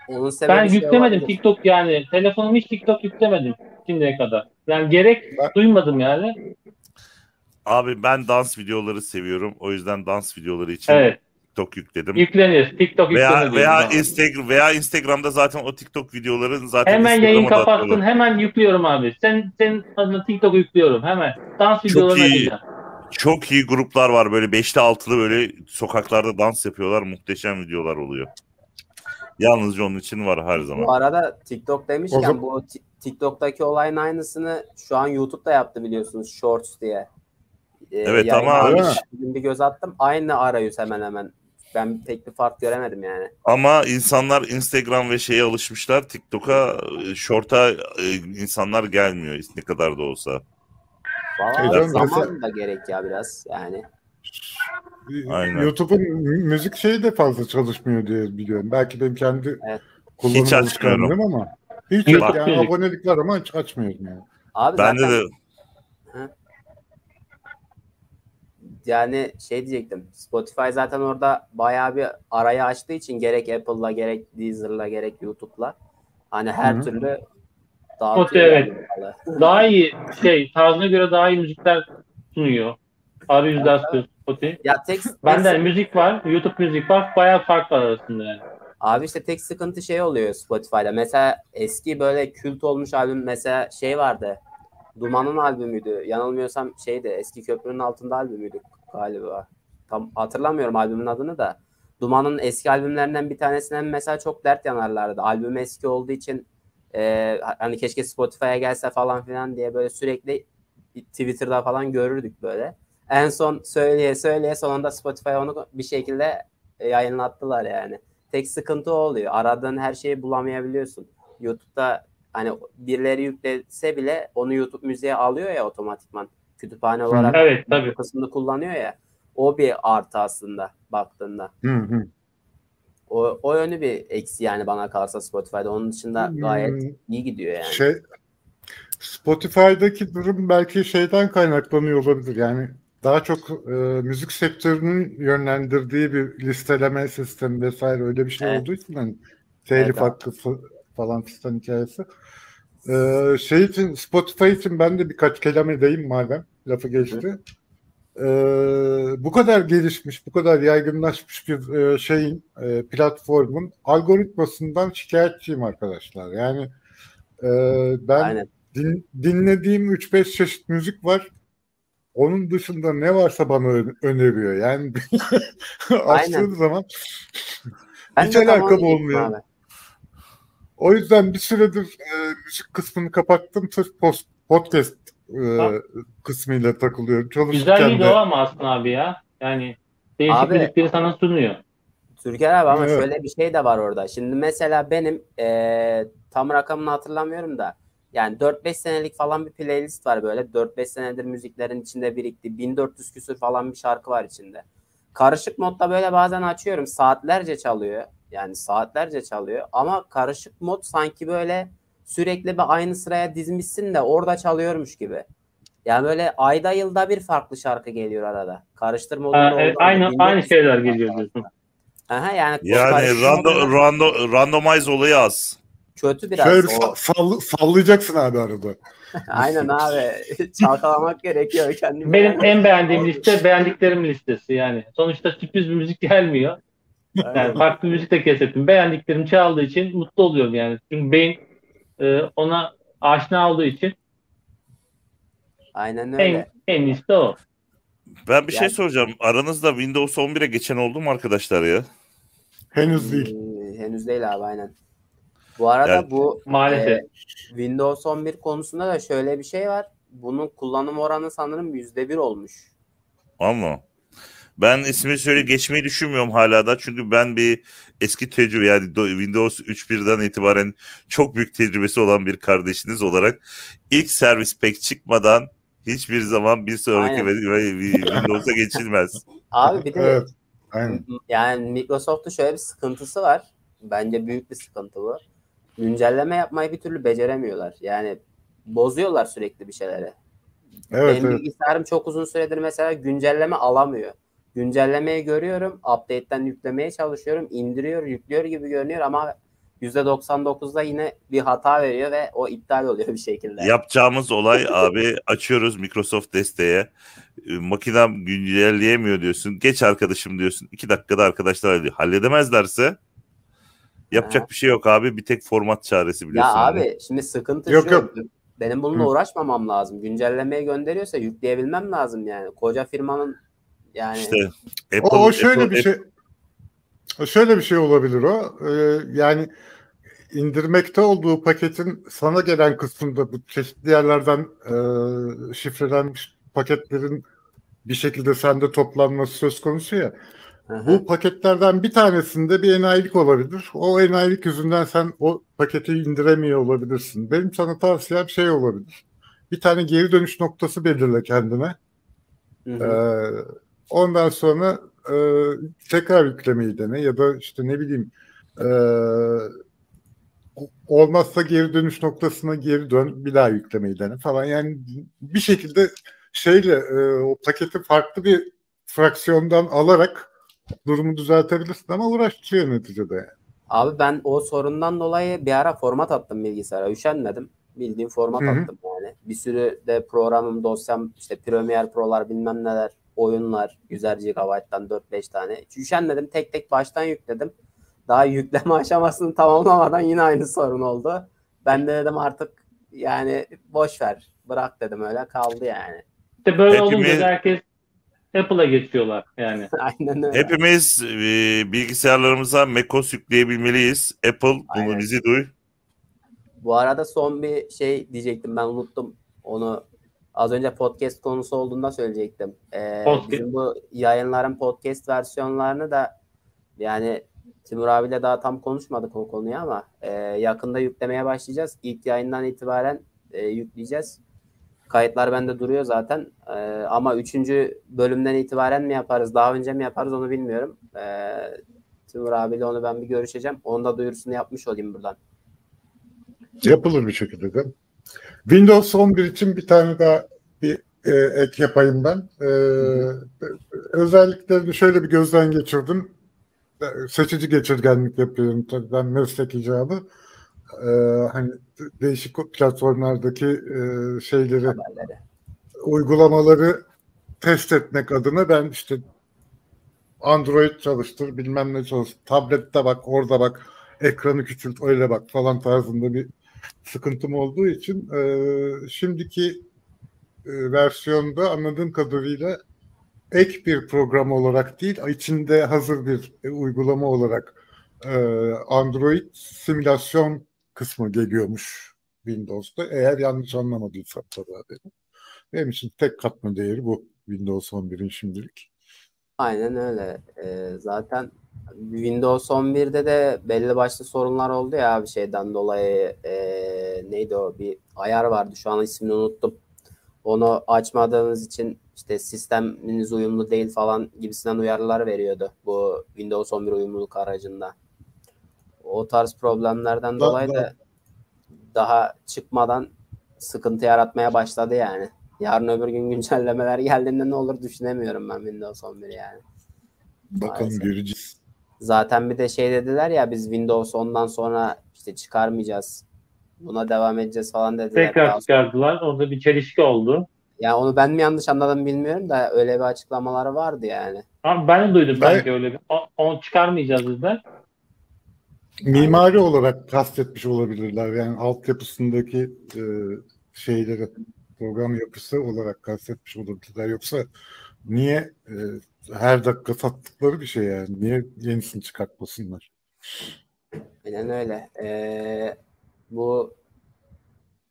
Onun ben şey yüklemedim TikTok yani. Telefonum hiç TikTok yüklemedim şimdiye kadar. Yani gerek ben... duymadım yani. Abi ben dans videoları seviyorum. O yüzden dans videoları için evet. TikTok yükledim. Yüklenir. TikTok veya, yüklenir. Veya, Instagram, veya Instagram'da zaten o TikTok videoların zaten Hemen yayın kapattın. Hemen yüklüyorum abi. Sen sen adına TikTok yüklüyorum hemen. Dans videolarına çok iyi, Çok iyi gruplar var böyle beşli altılı böyle sokaklarda dans yapıyorlar. Muhteşem videolar oluyor. Yalnızca onun için var her zaman. Bu arada TikTok demişken zaman... bu TikTok'taki olayın aynısını şu an YouTube'da yaptı biliyorsunuz Shorts diye. Ee, evet ama bir göz attım. Aynı arayüz hemen hemen. Ben pek bir fark göremedim yani. Ama insanlar Instagram ve şeye alışmışlar. TikTok'a, Short'a e, insanlar gelmiyor ne kadar da olsa. Valla zaman da gerek ya biraz yani. Aynen. YouTube'un müzik şeyi de fazla çalışmıyor diye biliyorum. Belki benim kendi evet. Hiç açmıyorum ama hiç yok yani abonelik var ama hiç açmıyorum yani. Abi ben zaten... de yani şey diyecektim. Spotify zaten orada bayağı bir arayı açtığı için gerek Apple'la gerek Deezer'la gerek YouTube'la hani her Hı-hı. türlü dağıtıyor. Evet. daha iyi şey tarzına göre daha iyi müzikler sunuyor. Arayüzler evet. Spotify. Ya tek Bende müzik var, YouTube müzik var. Bayağı fark var arasında yani. Abi işte tek sıkıntı şey oluyor Spotify'da. Mesela eski böyle kült olmuş albüm mesela şey vardı. Duman'ın albümüydü. Yanılmıyorsam şeydi eski köprünün altında albümüydü galiba. Tam hatırlamıyorum albümün adını da. Duman'ın eski albümlerinden bir tanesinden mesela çok dert yanarlardı. Albüm eski olduğu için e, hani keşke Spotify'a gelse falan filan diye böyle sürekli Twitter'da falan görürdük böyle. En son söyleye söyleye sonunda Spotify onu bir şekilde yayınlattılar yani. Tek sıkıntı o oluyor. Aradığın her şeyi bulamayabiliyorsun. YouTube'da hani birileri yüklese bile onu YouTube müziğe alıyor ya otomatikman. Kütüphane olarak evet, tabii. kısmını kullanıyor ya. O bir artı aslında baktığında. Hı hı. O, o yönü bir eksi yani bana kalsa Spotify'da. Onun dışında gayet hmm. iyi gidiyor yani. Şey Spotify'daki durum belki şeyden kaynaklanıyor olabilir. Yani daha çok e, müzik sektörünün yönlendirdiği bir listeleme sistemi vesaire öyle bir şey evet. olduğu için hani telif evet, hakkı falan fistan hikayesi. Ee, şey için Spotify için ben de birkaç kelam edeyim madem lafı geçti. Ee, bu kadar gelişmiş, bu kadar yaygınlaşmış bir e, şeyin e, platformun algoritmasından şikayetçiyim arkadaşlar. Yani e, ben din, dinlediğim 3-5 çeşit müzik var. Onun dışında ne varsa bana öneriyor. Yani açtığım zaman hiç alakam olmuyor. Abi. O yüzden bir süredir e, müzik kısmını kapattım. Sırf post, podcast e, kısmıyla takılıyorum. Çalışırken Güzel video de... ama aslında abi ya. Yani değişik abi, müzikleri sana sunuyor. Türker abi ama evet. şöyle bir şey de var orada. Şimdi mesela benim e, tam rakamını hatırlamıyorum da yani 4-5 senelik falan bir playlist var böyle. 4-5 senedir müziklerin içinde birikti. 1400 küsür falan bir şarkı var içinde. Karışık modda böyle bazen açıyorum. Saatlerce çalıyor. Yani saatlerce çalıyor. Ama karışık mod sanki böyle sürekli bir aynı sıraya dizmişsin de orada çalıyormuş gibi. Yani böyle ayda yılda bir farklı şarkı geliyor arada. Karıştır modunda. Evet, aynı aynı şeyler geliyor diyorsun. Aha, yani yani rando, rando, randomize olayı az. Kötü biraz. Şöyle o... sall sallayacaksın abi arada. Aynen abi. Çalkalamak gerekiyor kendimi. Benim en beğendiğim liste beğendiklerim listesi yani. Sonuçta sürpriz bir müzik gelmiyor. Yani farklı müzik de kesettim. Beğendiklerim çaldığı için mutlu oluyorum yani. Çünkü beyin e, ona aşina olduğu için Aynen öyle. En, en iyisi o. Ben bir şey yani, şey soracağım. Aranızda Windows 11'e geçen oldu mu arkadaşlar ya? Henüz değil. Ee, henüz değil abi aynen. Bu arada yani, bu maalesef e, Windows 11 konusunda da şöyle bir şey var. Bunun kullanım oranı sanırım %1 olmuş. Ama ben ismi söyle geçmeyi düşünmüyorum hala da. Çünkü ben bir eski tecrübe yani Windows 3.1'den itibaren çok büyük tecrübesi olan bir kardeşiniz olarak ilk servis pek çıkmadan hiçbir zaman bir sonraki Windows'a geçilmez. Abi bir de evet, aynen. yani Microsoft'un şöyle bir sıkıntısı var. Bence büyük bir sıkıntı bu. Güncelleme yapmayı bir türlü beceremiyorlar. Yani bozuyorlar sürekli bir şeyleri. Evet, Benim evet. bilgisayarım çok uzun süredir mesela güncelleme alamıyor. Güncellemeyi görüyorum. Update'ten yüklemeye çalışıyorum. indiriyor, yüklüyor gibi görünüyor ama %99'da yine bir hata veriyor ve o iptal oluyor bir şekilde. Yapacağımız olay abi açıyoruz Microsoft desteğe. Ee, makinem güncelleyemiyor diyorsun. Geç arkadaşım diyorsun. İki dakikada arkadaşlar diyor. Halledemezlerse yapacak ha. bir şey yok abi. Bir tek format çaresi biliyorsun. Ya abi şimdi sıkıntı yok, şu. Yok. Benim bununla Hı. uğraşmamam lazım. Güncellemeye gönderiyorsa yükleyebilmem lazım yani. Koca firmanın yani işte Apple, o, o şöyle Apple, bir şey şöyle bir şey olabilir o. Ee, yani indirmekte olduğu paketin sana gelen kısmında bu çeşitli yerlerden e, şifrelenmiş paketlerin bir şekilde sende toplanması söz konusu ya. Hı-hı. Bu paketlerden bir tanesinde bir enayilik olabilir. O enayilik yüzünden sen o paketi indiremiyor olabilirsin. Benim sana tavsiyem şey olabilir. Bir tane geri dönüş noktası belirle kendine. Ee, ondan sonra e, tekrar yüklemeyi dene ya da işte ne bileyim e, olmazsa geri dönüş noktasına geri dön bir daha yüklemeyi dene falan yani bir şekilde şeyle e, o paketi farklı bir fraksiyondan alarak durumu düzeltebilirsin ama uğraştırıyor neticede yani. Abi ben o sorundan dolayı bir ara format attım bilgisayara. Üşenmedim. Bildiğim format Hı-hı. attım yani. Bir sürü de programım, dosyam, işte Premiere Pro'lar bilmem neler oyunlar 100'er GB'dan 4-5 tane. Hiç üşenmedim. Tek tek baştan yükledim. Daha yükleme aşamasını tamamlamadan yine aynı sorun oldu. Ben de dedim artık yani boş ver. Bırak dedim öyle kaldı yani. İşte böyle Hepimiz... olunca herkes Apple'a geçiyorlar yani. Aynen öyle. Hepimiz e, bilgisayarlarımıza macOS yükleyebilmeliyiz. Apple Aynen. bunu bizi duy. Bu arada son bir şey diyecektim ben unuttum. Onu Az önce podcast konusu olduğunda söyleyecektim. Ee, bizim bu yayınların podcast versiyonlarını da yani Timur abiyle daha tam konuşmadık o konuyu ama e, yakında yüklemeye başlayacağız. İlk yayından itibaren e, yükleyeceğiz. Kayıtlar bende duruyor zaten. E, ama üçüncü bölümden itibaren mi yaparız, daha önce mi yaparız onu bilmiyorum. E, Timur abiyle onu ben bir görüşeceğim. Onu da duyurusunu yapmış olayım buradan. Yapılır bir şekilde de. Windows 11 için bir tane daha bir e, ek yapayım ben. E, özelliklerini şöyle bir gözden geçirdim. Seçici geçirgenlik yapıyorum tabii ben meslek icabı. E, hani değişik platformlardaki e, şeyleri Haberleri. uygulamaları test etmek adına ben işte Android çalıştır, bilmem ne çalıştır, tablette bak, orada bak, ekranı küçült, öyle bak falan tarzında bir sıkıntım olduğu için e, şimdiki e, versiyonda anladığım kadarıyla ek bir program olarak değil, içinde hazır bir e, uygulama olarak e, Android simülasyon kısmı geliyormuş Windows'ta. Eğer yanlış anlamadıysam tabii benim. Benim için tek katma değeri bu Windows 11'in şimdilik. Aynen öyle. Ee, zaten Windows 11'de de belli başlı sorunlar oldu ya bir şeyden dolayı e, neydi o bir ayar vardı şu an ismini unuttum. Onu açmadığınız için işte sisteminiz uyumlu değil falan gibisinden uyarılar veriyordu bu Windows 11 uyumluluk aracında. O tarz problemlerden Da- dolayı da- da daha çıkmadan sıkıntı yaratmaya başladı yani. Yarın öbür gün güncellemeler geldiğinde ne olur düşünemiyorum ben Windows 11 yani. Bakalım Maalesef. göreceğiz. Zaten bir de şey dediler ya biz Windows 10'dan sonra işte çıkarmayacağız. Buna devam edeceğiz falan dediler. Tekrar Daha- çıkardılar. Orada bir çelişki oldu. Yani onu ben mi yanlış anladım bilmiyorum da öyle bir açıklamaları vardı yani. Ama ben de duydum Ben- sanki öyle bir. O- Onu çıkarmayacağız dediler. Mimari olarak kastetmiş olabilirler. Yani altyapısındaki e, şeyleri program yapısı olarak kastetmiş olabilirler. Yoksa niye e, her dakika sattıkları bir şey yani. Niye yenisini çıkartmasınlar? Aynen öyle. Ee, bu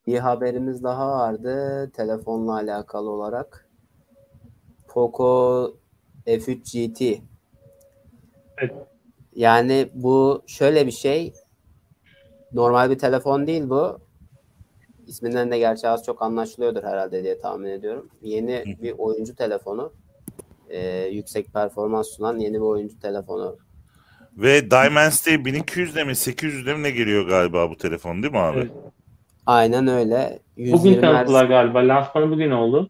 bir haberimiz daha vardı telefonla alakalı olarak. Poco F3 GT. Evet. Yani bu şöyle bir şey. Normal bir telefon değil bu. İsminden de gerçi az çok anlaşılıyordur herhalde diye tahmin ediyorum. Yeni bir oyuncu telefonu. Ee, yüksek performans sunan yeni bir oyuncu telefonu. Ve Dimensity 1200'de mi 800'de mi ne geliyor galiba bu telefon değil mi abi? Evet. Aynen öyle. Bugün 120 tanıttılar galiba. Lansmanı bugün oldu.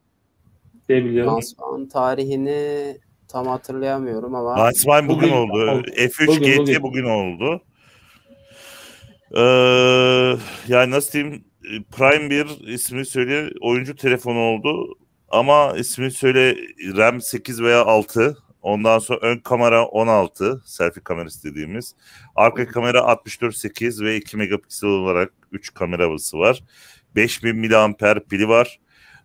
Diye biliyorum. Lansman tarihini tam hatırlayamıyorum ama Lansman bugün, Bugün oldu. oldu. F3 Bugün, GT bugün. bugün oldu. Ee, yani nasıl diyeyim Prime 1 ismini söyle oyuncu telefonu oldu ama ismini söyle RAM 8 veya 6 ondan sonra ön kamera 16 selfie kamerası dediğimiz arka kamera 64.8 ve 2 megapiksel olarak 3 kamerası var 5000 miliamper pili var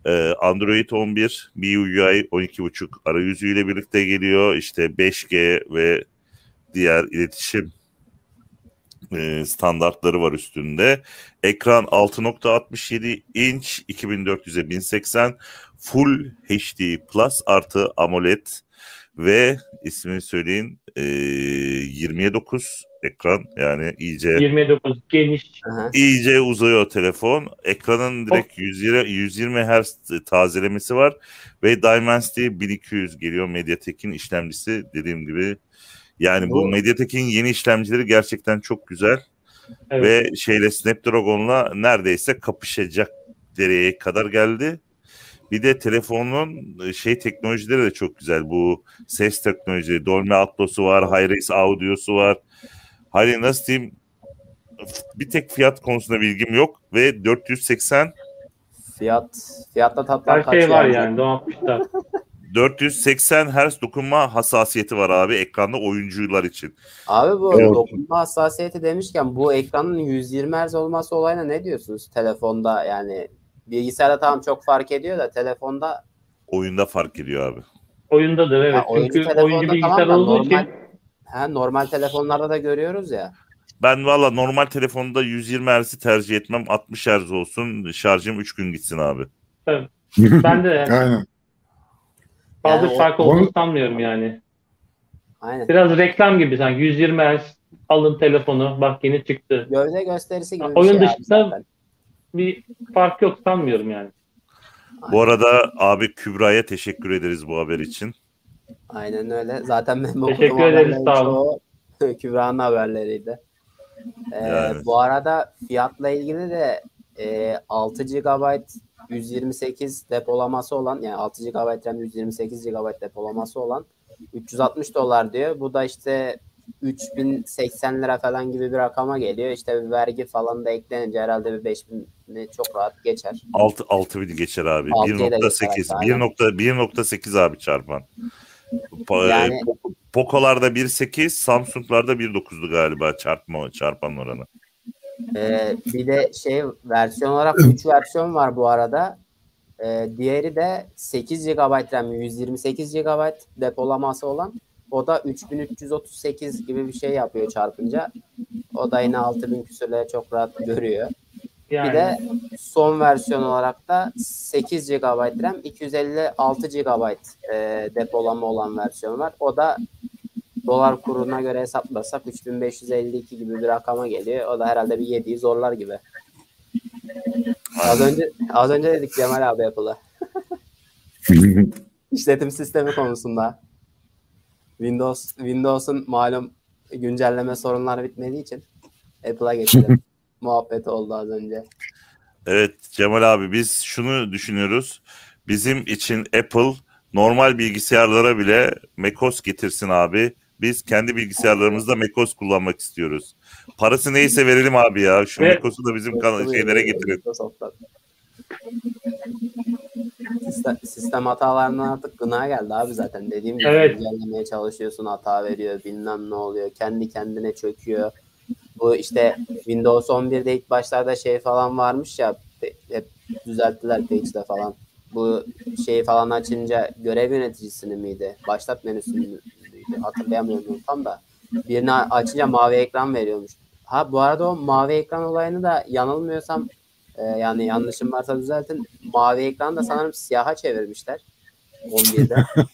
Ee, Android 11 MIUI 12.5 arayüzüyle birlikte geliyor işte 5G ve diğer iletişim e, standartları var üstünde. Ekran 6.67 inç 2400'e 1080 Full HD Plus artı AMOLED ve ismini söyleyin e, 20'ye 9 ekran yani iyice 29 geniş. İyice uzuyor telefon. Ekranın direkt 120, 120 Hz tazelemesi var ve Dimensity 1200 geliyor Mediatek'in işlemcisi dediğim gibi. Yani bu, Bu- Mediatek'in yeni işlemcileri gerçekten çok güzel Evet. ve şeyle Snapdragon'la neredeyse kapışacak dereye kadar geldi. Bir de telefonun e, şey teknolojileri de çok güzel. Bu ses teknolojileri, Dolby Atmos'u var, Hi-Res audiosu var. Hani nasıl diyeyim bir tek fiyat konusunda bilgim yok ve 480 Fiyat fiyatta tatlar Her şey var yani. Donatmışlar. 480 Hz dokunma hassasiyeti var abi ekranda oyuncular için. Abi bu Evet. dokunma hassasiyeti demişken bu ekranın 120 Hz olması olayına ne diyorsunuz telefonda yani bilgisayarda tamam çok fark ediyor da telefonda Oyunda fark ediyor abi. Oyundadır evet. Oyuncu Çünkü oyuncu bilgisayar tamam da olduğu normal- için ha, normal telefonlarda da görüyoruz ya. Ben valla normal telefonda 120 Hz'i tercih etmem. 60 Hz olsun. Şarjım 3 gün gitsin abi. ben de yani Aynen. fazla Yani o- fark olduğunu onu- sanmıyorum yani. Aynen. Biraz reklam gibi sanki 120 Hz alın telefonu bak yeni çıktı. Gövde gösterisi gibi Oyun bir şey dışında-. Bir fark yok sanmıyorum yani. Bu arada abi Kübra'ya teşekkür ederiz bu haber için. Aynen öyle. Zaten benim Teşekkür ederiz, sağ olun. Kübra'nın haberleriydi. Ee, Yani. Bu arada fiyatla ilgili de e, 6 GB 128 depolaması olan yani 6 GB RAM 128 GB depolaması olan 360 dolar diyor. Bu da işte 3080 lira falan gibi bir rakama geliyor. İşte bir vergi falan da eklenince herhalde bir 5000'i çok rahat geçer. 6 6000 geçer abi. Altıya da 1.8 geçer, aynen. 1.8 1.8 abi çarpan. Pa- Yani- Po- Poco'larda 1.8, Samsung'larda 1.9'du galiba çarpma çarpan oranı. Ee, bir de şey versiyon olarak 3 versiyon var bu arada. Ee, diğeri de 8 GB RAM 128 GB depolaması olan. O da 3338 gibi bir şey yapıyor çarpınca. O da yine 6000 küsürlere çok rahat görüyor. Yani. Bir de son versiyon olarak da 8 GB RAM, 256 GB e, depolama olan versiyon var. O da dolar kuruna göre hesaplasak 3552 gibi bir rakama geliyor. O da herhalde bir 7'yi zorlar gibi. Az önce az önce dedik Cemal abi Apple'a. İşletim sistemi konusunda. Windows Windows'un malum güncelleme sorunları bitmediği için Apple'a geçelim. Muhabbet oldu az önce. Evet Cemal abi biz şunu düşünüyoruz. Bizim için Apple normal bilgisayarlara bile macOS getirsin abi. Biz kendi bilgisayarlarımızda macOS kullanmak istiyoruz. Parası neyse verelim abi ya. Şu evet. macOS'u da bizim kan- şeylere getirin. Sistem, sistem hatalarından artık gına geldi abi zaten. Dediğim gibi evet. güncellemeye çalışıyorsun hata veriyor bilmem ne oluyor. Kendi kendine çöküyor. Bu işte Windows 11'de ilk başlarda şey falan varmış ya hep düzelttiler page'de falan. Bu şeyi falan açınca görev yöneticisini miydi? Başlat menüsünü müydü? Hatırlayamıyorum tam da. Birini açınca mavi ekran veriyormuş. Ha bu arada o mavi ekran olayını da yanılmıyorsam e, yani yanlışım varsa düzeltin. Mavi ekranı da sanırım siyaha çevirmişler. 11'de.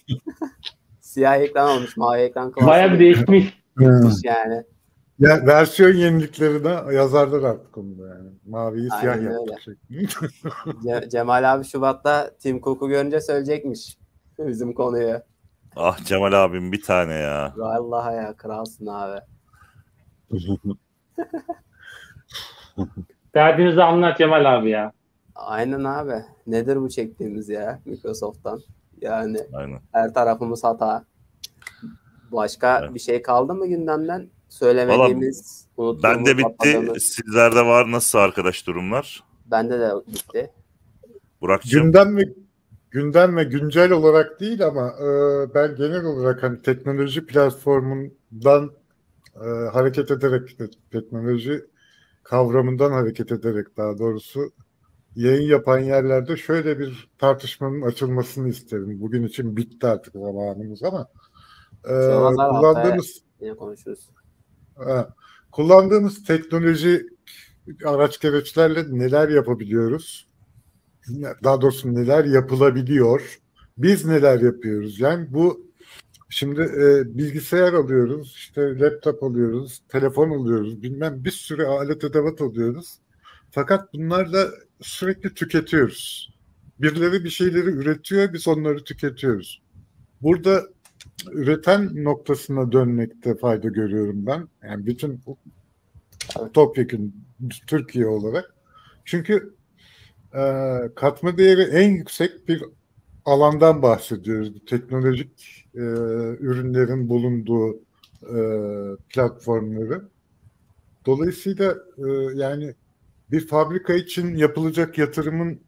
Siyah ekran olmuş. Mavi ekran Bayağı bir değişmiş. yani. Ya, versiyon yeniliklerine yazarlar artık onu da yani. Maviyi siyah Aynen yaptık Ce- Cemal abi Şubat'ta Tim Cook'u görünce söyleyecekmiş bizim konuyu. Ah Cemal abim bir tane ya. Vallahi ya kralsın abi. Derdinizi anlat Cemal abi ya. Aynen abi. Nedir bu çektiğimiz ya Microsoft'tan? Yani Aynen. her tarafımız hata. Başka evet. bir şey kaldı mı gündemden? Söylemediğimiz, Ben de bitti. Atladığımız. Sizlerde var nasıl arkadaş durumlar? Bende de bitti. Burak'cığım. Gündem ve gündem ve güncel olarak değil ama e, ben genel olarak hani teknoloji platformundan e, hareket ederek teknoloji kavramından hareket ederek daha doğrusu yayın yapan yerlerde şöyle bir tartışmanın açılmasını isterim. Bugün için bitti artık zamanımız ama e, kullandığımız yine konuşuruz. Kullandığımız teknoloji araç gereçlerle neler yapabiliyoruz? Daha doğrusu neler yapılabiliyor? Biz neler yapıyoruz? Yani bu Şimdi e, bilgisayar alıyoruz, işte laptop alıyoruz, telefon alıyoruz, bilmem bir sürü alet edevat alıyoruz. Fakat bunlarla sürekli tüketiyoruz. Birileri bir şeyleri üretiyor, biz onları tüketiyoruz. Burada üreten noktasına dönmekte fayda görüyorum ben. Yani bütün topyekun Türkiye olarak. Çünkü e, katma değeri en yüksek bir alandan bahsediyoruz. Teknolojik e, ürünlerin bulunduğu e, platformları. Dolayısıyla e, yani bir fabrika için yapılacak yatırımın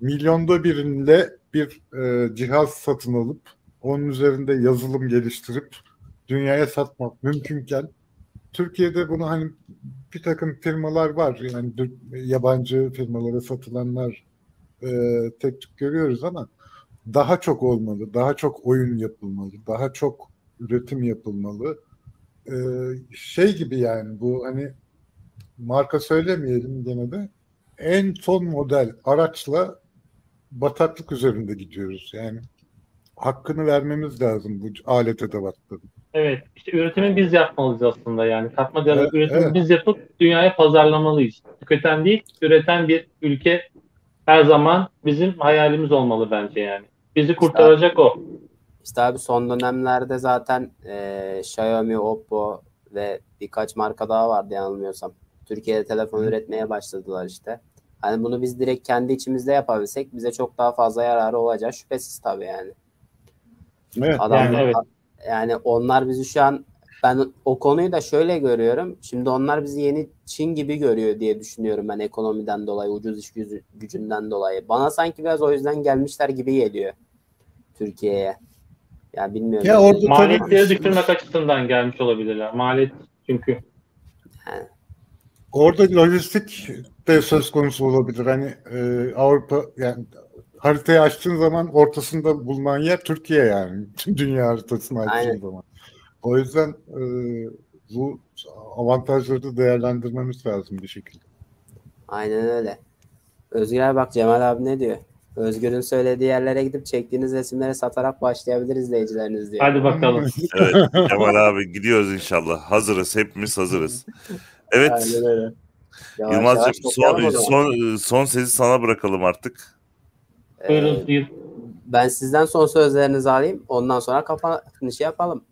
milyonda birinle bir e, cihaz satın alıp onun üzerinde yazılım geliştirip dünyaya satmak mümkünken Türkiye'de bunu hani bir takım firmalar var yani yabancı firmalara satılanlar e, tek tük görüyoruz ama daha çok olmalı, daha çok oyun yapılmalı, daha çok üretim yapılmalı. Ee, şey gibi yani bu hani marka söylemeyelim gene de en son model araçla bataklık üzerinde gidiyoruz. Yani hakkını vermemiz lazım bu alet edevatların. Evet. işte üretimi biz yapmalıyız aslında yani. Katma değerli evet, üretimi evet. biz yapıp dünyaya pazarlamalıyız. Tüketen değil, üreten bir ülke her zaman bizim hayalimiz olmalı bence yani. Bizi kurtaracak işte, o. İşte abi son dönemlerde zaten e, Xiaomi, Oppo ve birkaç marka daha vardı yanılmıyorsam. Türkiye'de telefon üretmeye başladılar işte. Hani bunu biz direkt kendi içimizde yapabilsek bize çok daha fazla yararı olacak şüphesiz tabii yani. Evet, Adamlar, yani, evet. yani onlar bizi şu an ben o konuyu da şöyle görüyorum. Şimdi onlar bizi yeni Çin gibi görüyor diye düşünüyorum ben ekonomiden dolayı, ucuz iş gücü, gücünden dolayı. Bana sanki biraz o yüzden gelmişler gibi geliyor Türkiye'ye. Yani bilmiyorum. Ya orada Maliyetleri düşürmek açısından gelmiş olabilirler. Maliyet çünkü. Yani. Orada lojistik de söz konusu olabilir. Hani e, Avrupa yani haritayı açtığın zaman ortasında bulunan yer Türkiye yani. Dünya haritasını açtığın Aynen. zaman. O yüzden e, bu avantajları da değerlendirmemiz lazım bir şekilde. Aynen öyle. Özgür bak Cemal abi ne diyor? Özgür'ün söylediği yerlere gidip çektiğiniz resimleri satarak başlayabilir izleyicileriniz diyor. Hadi bakalım. Evet Kemal abi gidiyoruz inşallah. Hazırız. Hepimiz hazırız. Evet. Aynen öyle. Yavaş Yılmaz'cığım son, son, son sesi sana bırakalım artık. Ee, Buyurun buyur. ben sizden son sözlerinizi alayım. Ondan sonra kapanışı yapalım.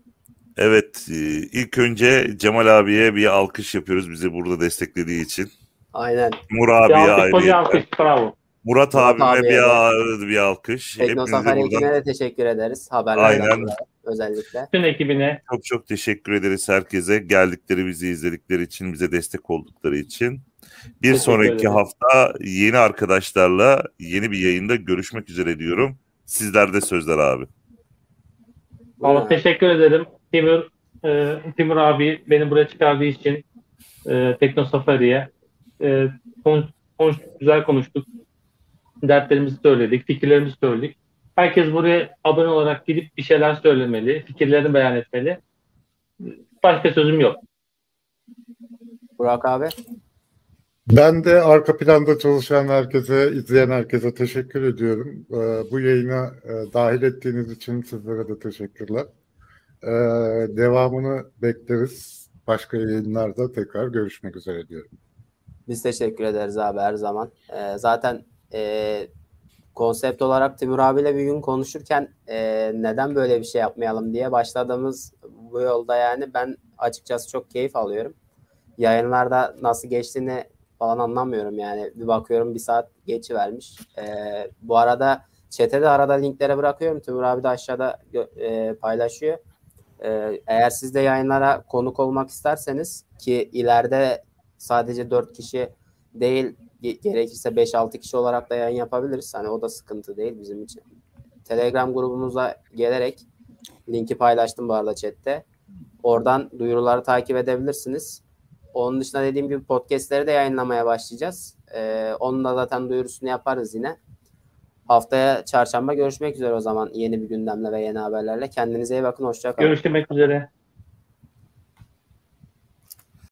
Evet e, ilk önce Cemal abiye bir alkış yapıyoruz bizi burada desteklediği için. Aynen. Bir abiye alkış, koca ayrı. alkış, bravo. Murat, Murat abime abiye bir, bir alkış. Tekno buradan ekibine de teşekkür ederiz. Haberlerden Aynen. özellikle. Bütün ekibine çok çok teşekkür ederiz herkese. Geldikleri bizi izledikleri için, bize destek oldukları için. Bir Teşekkür sonraki ederim. hafta yeni arkadaşlarla yeni bir yayında görüşmek üzere diyorum. Sizlerde sözler abi. Valla teşekkür ederim. Timur, e, Timur abi beni buraya çıkardığı için e, Tekno Safari'ye. E, konuş, konuş, güzel konuştuk. Dertlerimizi söyledik, fikirlerimizi söyledik. Herkes buraya abone olarak gidip bir şeyler söylemeli, fikirlerini beyan etmeli. Başka sözüm yok. Burak abi. Ben de arka planda çalışan herkese, izleyen herkese teşekkür ediyorum. Ee, bu yayına e, dahil ettiğiniz için sizlere de teşekkürler. Ee, devamını bekleriz. Başka yayınlarda tekrar görüşmek üzere diyorum. Biz teşekkür ederiz abi her zaman. Ee, zaten e, konsept olarak Timur abiyle bir gün konuşurken e, neden böyle bir şey yapmayalım diye başladığımız bu yolda yani ben açıkçası çok keyif alıyorum. Yayınlarda nasıl geçtiğini falan anlamıyorum yani. Bir bakıyorum bir saat geçivermiş. Ee, bu arada chat'e de arada linklere bırakıyorum. Timur abi de aşağıda e, paylaşıyor. Ee, eğer siz de yayınlara konuk olmak isterseniz ki ileride sadece 4 kişi değil ge- gerekirse 5-6 kişi olarak da yayın yapabiliriz. Hani o da sıkıntı değil bizim için. Telegram grubumuza gelerek linki paylaştım bu arada chatte. Oradan duyuruları takip edebilirsiniz. Onun dışında dediğim gibi podcastleri de yayınlamaya başlayacağız. Ee, onun da zaten duyurusunu yaparız yine. Haftaya çarşamba görüşmek üzere o zaman yeni bir gündemle ve yeni haberlerle. Kendinize iyi bakın. Hoşçakalın. Görüşmek üzere.